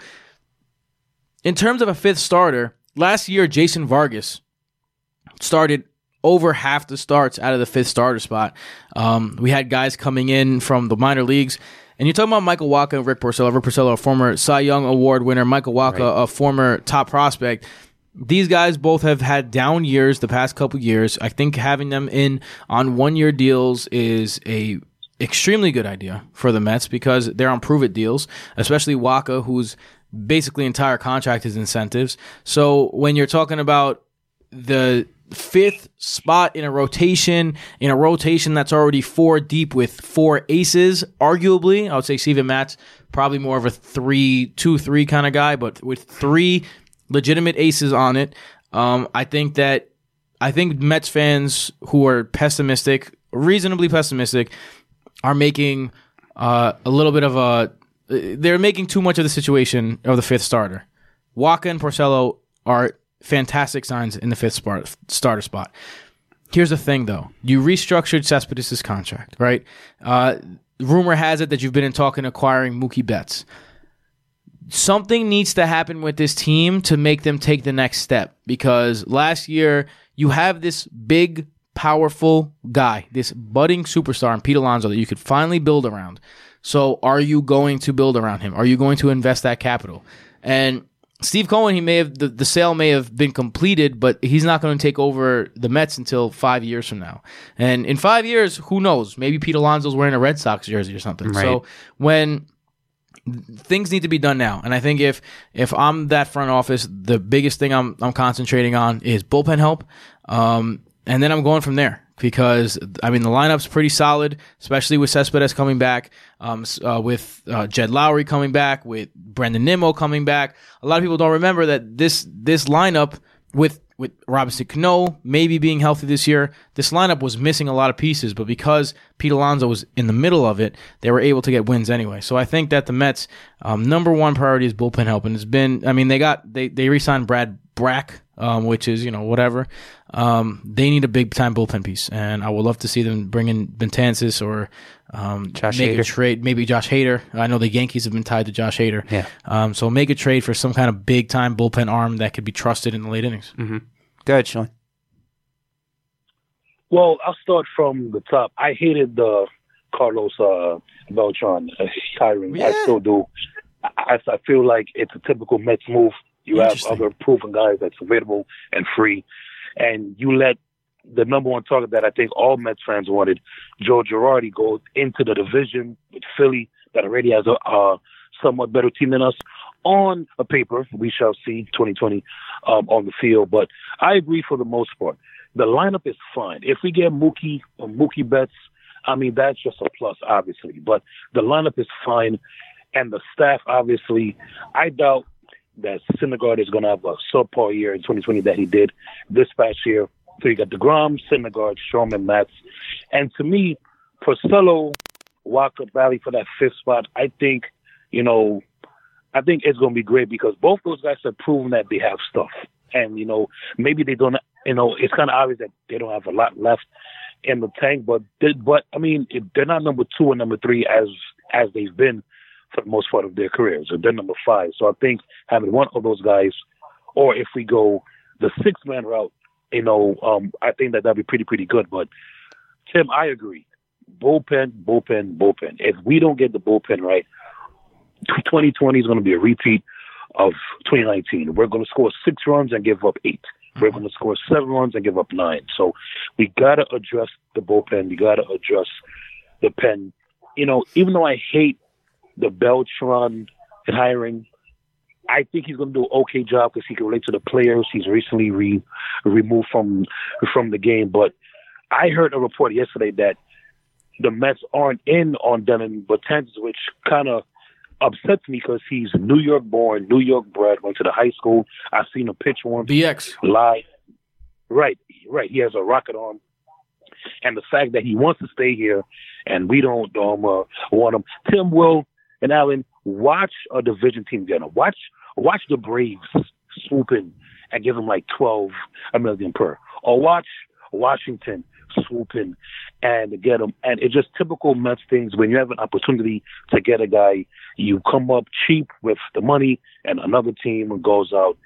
in terms of a fifth starter, last year Jason Vargas started over half the starts out of the fifth starter spot. Um, we had guys coming in from the minor leagues. And you're talking about Michael Wacha and Rick Porcello. Rick Porcello, a former Cy Young Award winner. Michael Wacha, a former top prospect. These guys both have had down years the past couple years. I think having them in on one year deals is a extremely good idea for the Mets because they're on prove it deals, especially Wacha, whose basically entire contract is incentives. So when you're talking about the fifth spot in a rotation, in a rotation that's already four deep with four aces, arguably, I would say Steven Matz probably more of a three, two, three kind of guy, but with three legitimate aces on it, um, I think that I think Mets fans who are pessimistic reasonably pessimistic, are making uh, a little bit of a. They're making too much of the situation of the fifth starter. Wacha and Porcello are fantastic signs in the fifth spot, starter spot. Here's the thing, though. You restructured Cespedes' contract, right? Uh, rumor has it that you've been in talk in acquiring Mookie Betts. Something needs to happen with this team to make them take the next step because last year you have this big, powerful guy, this budding superstar in Pete Alonso that you could finally build around. So, are you going to build around him? Are you going to invest that capital? And Steve Cohen, he may have the, the sale may have been completed, but he's not going to take over the Mets until five years from now. And in five years, who knows? Maybe Pete Alonso's wearing a Red Sox jersey or something. Right. So when things need to be done now, and I think if if I'm that front office, the biggest thing I'm I'm concentrating on is bullpen help, um, and then I'm going from there because I mean the lineup's pretty solid, especially with Cespedes coming back, um, uh, with uh, Jed Lowrie coming back, with Brandon Nimmo coming back. A lot of people don't remember that this this lineup with with Robinson Cano maybe being healthy this year, this lineup was missing a lot of pieces, but because Pete Alonso was in the middle of it, they were able to get wins anyway. So I think that the Mets' um, number one priority is bullpen help, and it's been. I mean, they got they they re-signed Brad Brach, um, which is you know whatever. Um, they need a big time bullpen piece, and I would love to see them bring in Betances or um, Josh make a trade. Maybe Josh Hader. I know the Yankees have been tied to Josh Hader. Yeah. Um, so make a trade for some kind of big time bullpen arm that could be trusted in the late innings. Go ahead, Sean. Well, I'll start from the top. I hated the Carlos uh, Beltran uh, hiring. I still do. I, I feel like it's a typical Mets move. You have other proven guys that's available and free, and you let the number one target that I think all Mets fans wanted, Joe Girardi, go into the division with Philly that already has a uh, somewhat better team than us. On a paper, we shall see 2020 um, on the field, but I agree for the most part. The lineup is fine. If we get Mookie or Mookie Betts, I mean that's just a plus, obviously. But the lineup is fine, and the staff obviously. I doubt that Syndergaard is going to have a subpar year in 2020 that he did this past year. So you got Degrom, Syndergaard, Sherman, Matz, and to me, Porcello, Walker, Valley for that fifth spot. I think you know, I think it's going to be great because both those guys have proven that they have stuff, and you know, maybe they don't. You know, it's kind of obvious that they don't have a lot left in the tank, but they, but I mean, if they're not number two and number three as as they've been for the most part of their careers. So they're number five. So I think having one of those guys, or if we go the six man route, you know, um, I think that that'd be pretty pretty good. But Tim, I agree. Bullpen, bullpen, bullpen. If we don't get the bullpen right, 2020 is going to be a repeat of 2019. We're going to score six runs and give up 8 we We're going to score seven runs and give up nine. So we got to address the bullpen. We got to address the pen. You know, even though I hate the Beltran hiring, I think he's going to do an okay job because he can relate to the players. He's recently re- removed from from the game, but I heard a report yesterday that the Mets aren't in on Dellin Betances, which kind of upsets me because he's New York born, New York bred, went to the high school. I've seen him pitch once BX. live. Right, right. He has a rocket arm. And the fact that he wants to stay here and we don't um, uh, want him. Tim Will and Allen, watch a division team get him. Watch, watch the Braves swoop in and give him like 12 a million per. Or watch Washington swoop in and get him. And it's just typical Mets things. When you have an opportunity to get a guy, you come up cheap with the money, and another team goes out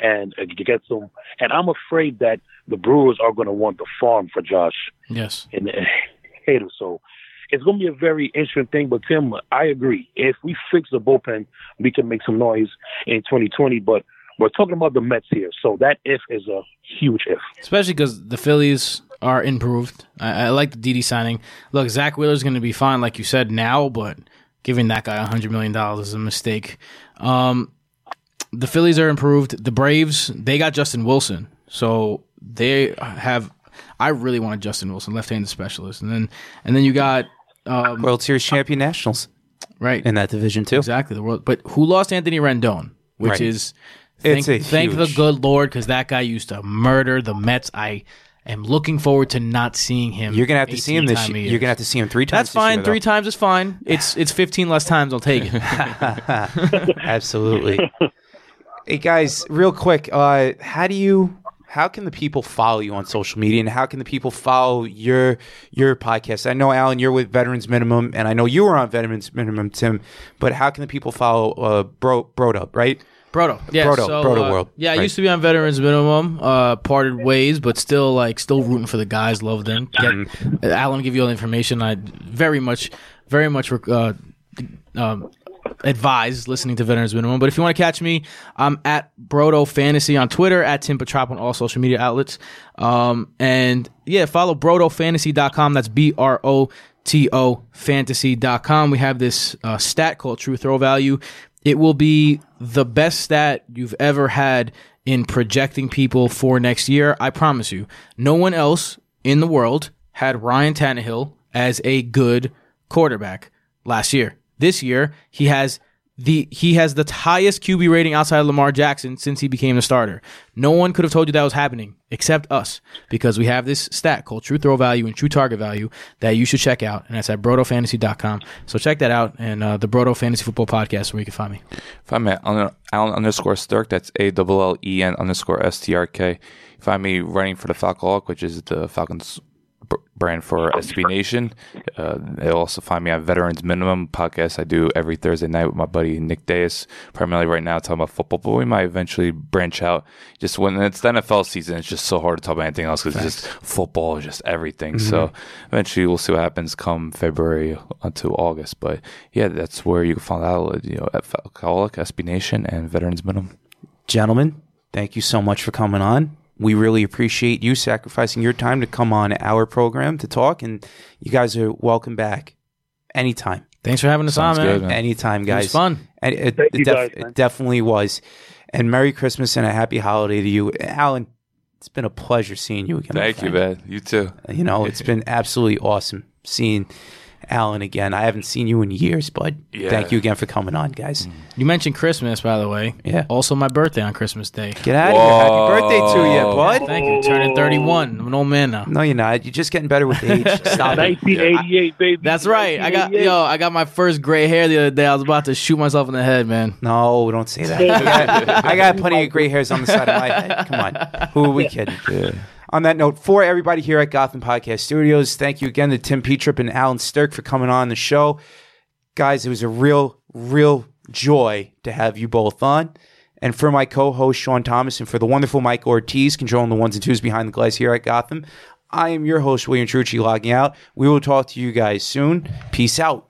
and uh, gets him. And I'm afraid that the Brewers are going to want the farm for Josh Yes. in the Hader. So it's going to be a very interesting thing. But Tim, I agree. If we fix the bullpen, we can make some noise in 2020. But we're talking about the Mets here, so that if is a huge if. Especially because the Phillies are improved. I, I like the Didi signing. Look, Zack Wheeler's going to be fine, like you said, now, but giving that guy $100 million is a mistake. Um, the Phillies are improved. The Braves, they got Justin Wilson. So they have. I really wanted Justin Wilson, left-handed specialist, and then and then you got um, World Series champion Nationals right in that division too. exactly the world. But who lost Anthony Rendon, which Right. is thank, It's a thank the good Lord because that guy used to murder the Mets. I am looking forward to not seeing him. You're gonna have to see him this year. You're gonna have to see him three times. That's fine. year, Three times is fine. It's it's 15 less times. I'll take it. (laughs) (laughs) Absolutely. hey guys, real quick, uh, how do you how can the people follow you on social media and how can the people follow your your podcast? I know Alan, you're with Veterans Minimum and I know you were on Veterans Minimum, Tim, but how can the people follow uh Bro Broed Up, right? Broto, yeah, Broto, so, Broto uh, World. Yeah, I used to be on Veterans Minimum, uh, parted ways, but still like still rooting for the guys. Love them. Get, Alan, give you all the information. I very much, very much uh, um, advise listening to Veterans Minimum. But if you want to catch me, I'm at Broto Fantasy on Twitter, at Tim Petrop on all social media outlets. Um, and yeah, follow BrotoFantasy.com. That's B R O T O Fantasy.com. We have this uh, stat called True Throw Value. It will be the best stat you've ever had in projecting people for next year. I promise you. No one else in the world had Ryan Tannehill as a good quarterback last year. This year, he has the he has the highest QB rating outside of Lamar Jackson since he became the starter. No one could have told you that was happening except us because we have this stat called True Throw Value and True Target Value that you should check out, and that's at BrotoFantasy.com. So check that out and uh, the Broto Fantasy Football Podcast where you can find me. Find me at Alan underscore Sturk. That's A L L E N underscore S T R K. Find me running for the Falcoholic, which is the Falcons brand for SB Nation. Uh, they'll also find me on Veterans Minimum podcast I do every Thursday night with my buddy Nick Deus. Primarily right now talking about football, but we might eventually branch out. Just when it's the NFL season, it's just so hard to talk about anything else because it's just football just everything. So eventually we'll see what happens come February until August. But yeah, that's where you can find out, you know, at Falcoholic, SB Nation, and Veterans Minimum. Gentlemen, thank you so much for coming on. We really appreciate you sacrificing your time to come on our program to talk, and you guys are welcome back anytime. Thanks for having us Sounds on, man. good, man. Anytime, guys. was fun. And it, Thank it, you def- guys, it definitely was. And Merry Christmas and a happy holiday to you, Alan. It's been a pleasure seeing you again. Thank you, friend. man. You too. You know, it's been absolutely awesome seeing Alan again. I haven't seen you in years, but Yeah. thank you again for coming on, guys. Mm. You mentioned Christmas, by the way. Yeah. Also, my birthday on Christmas Day. Get out of here. Happy birthday to you, bud. Thank you. Turning 31. I'm an old man now. No, you're not. You're just getting better with age. (laughs) Stop it. 1988, baby. That's right. I got yo. I got my first gray hair the other day. I was about to shoot myself in the head, man. No, don't say that. I got, I got plenty of gray hairs on the side of my head. Come on. Who are we kidding? On that note, for everybody here at Gotham Podcast Studios, thank you again to Tim Petrip and Allen Strk for coming on the show. Guys, it was a real, real joy to have you both on. And for my co host, Sean Thomas, and for the wonderful Mike Ortiz controlling the ones and twos behind the glass here at Gotham, I am your host, William Trucci, logging out. We will talk to you guys soon. Peace out.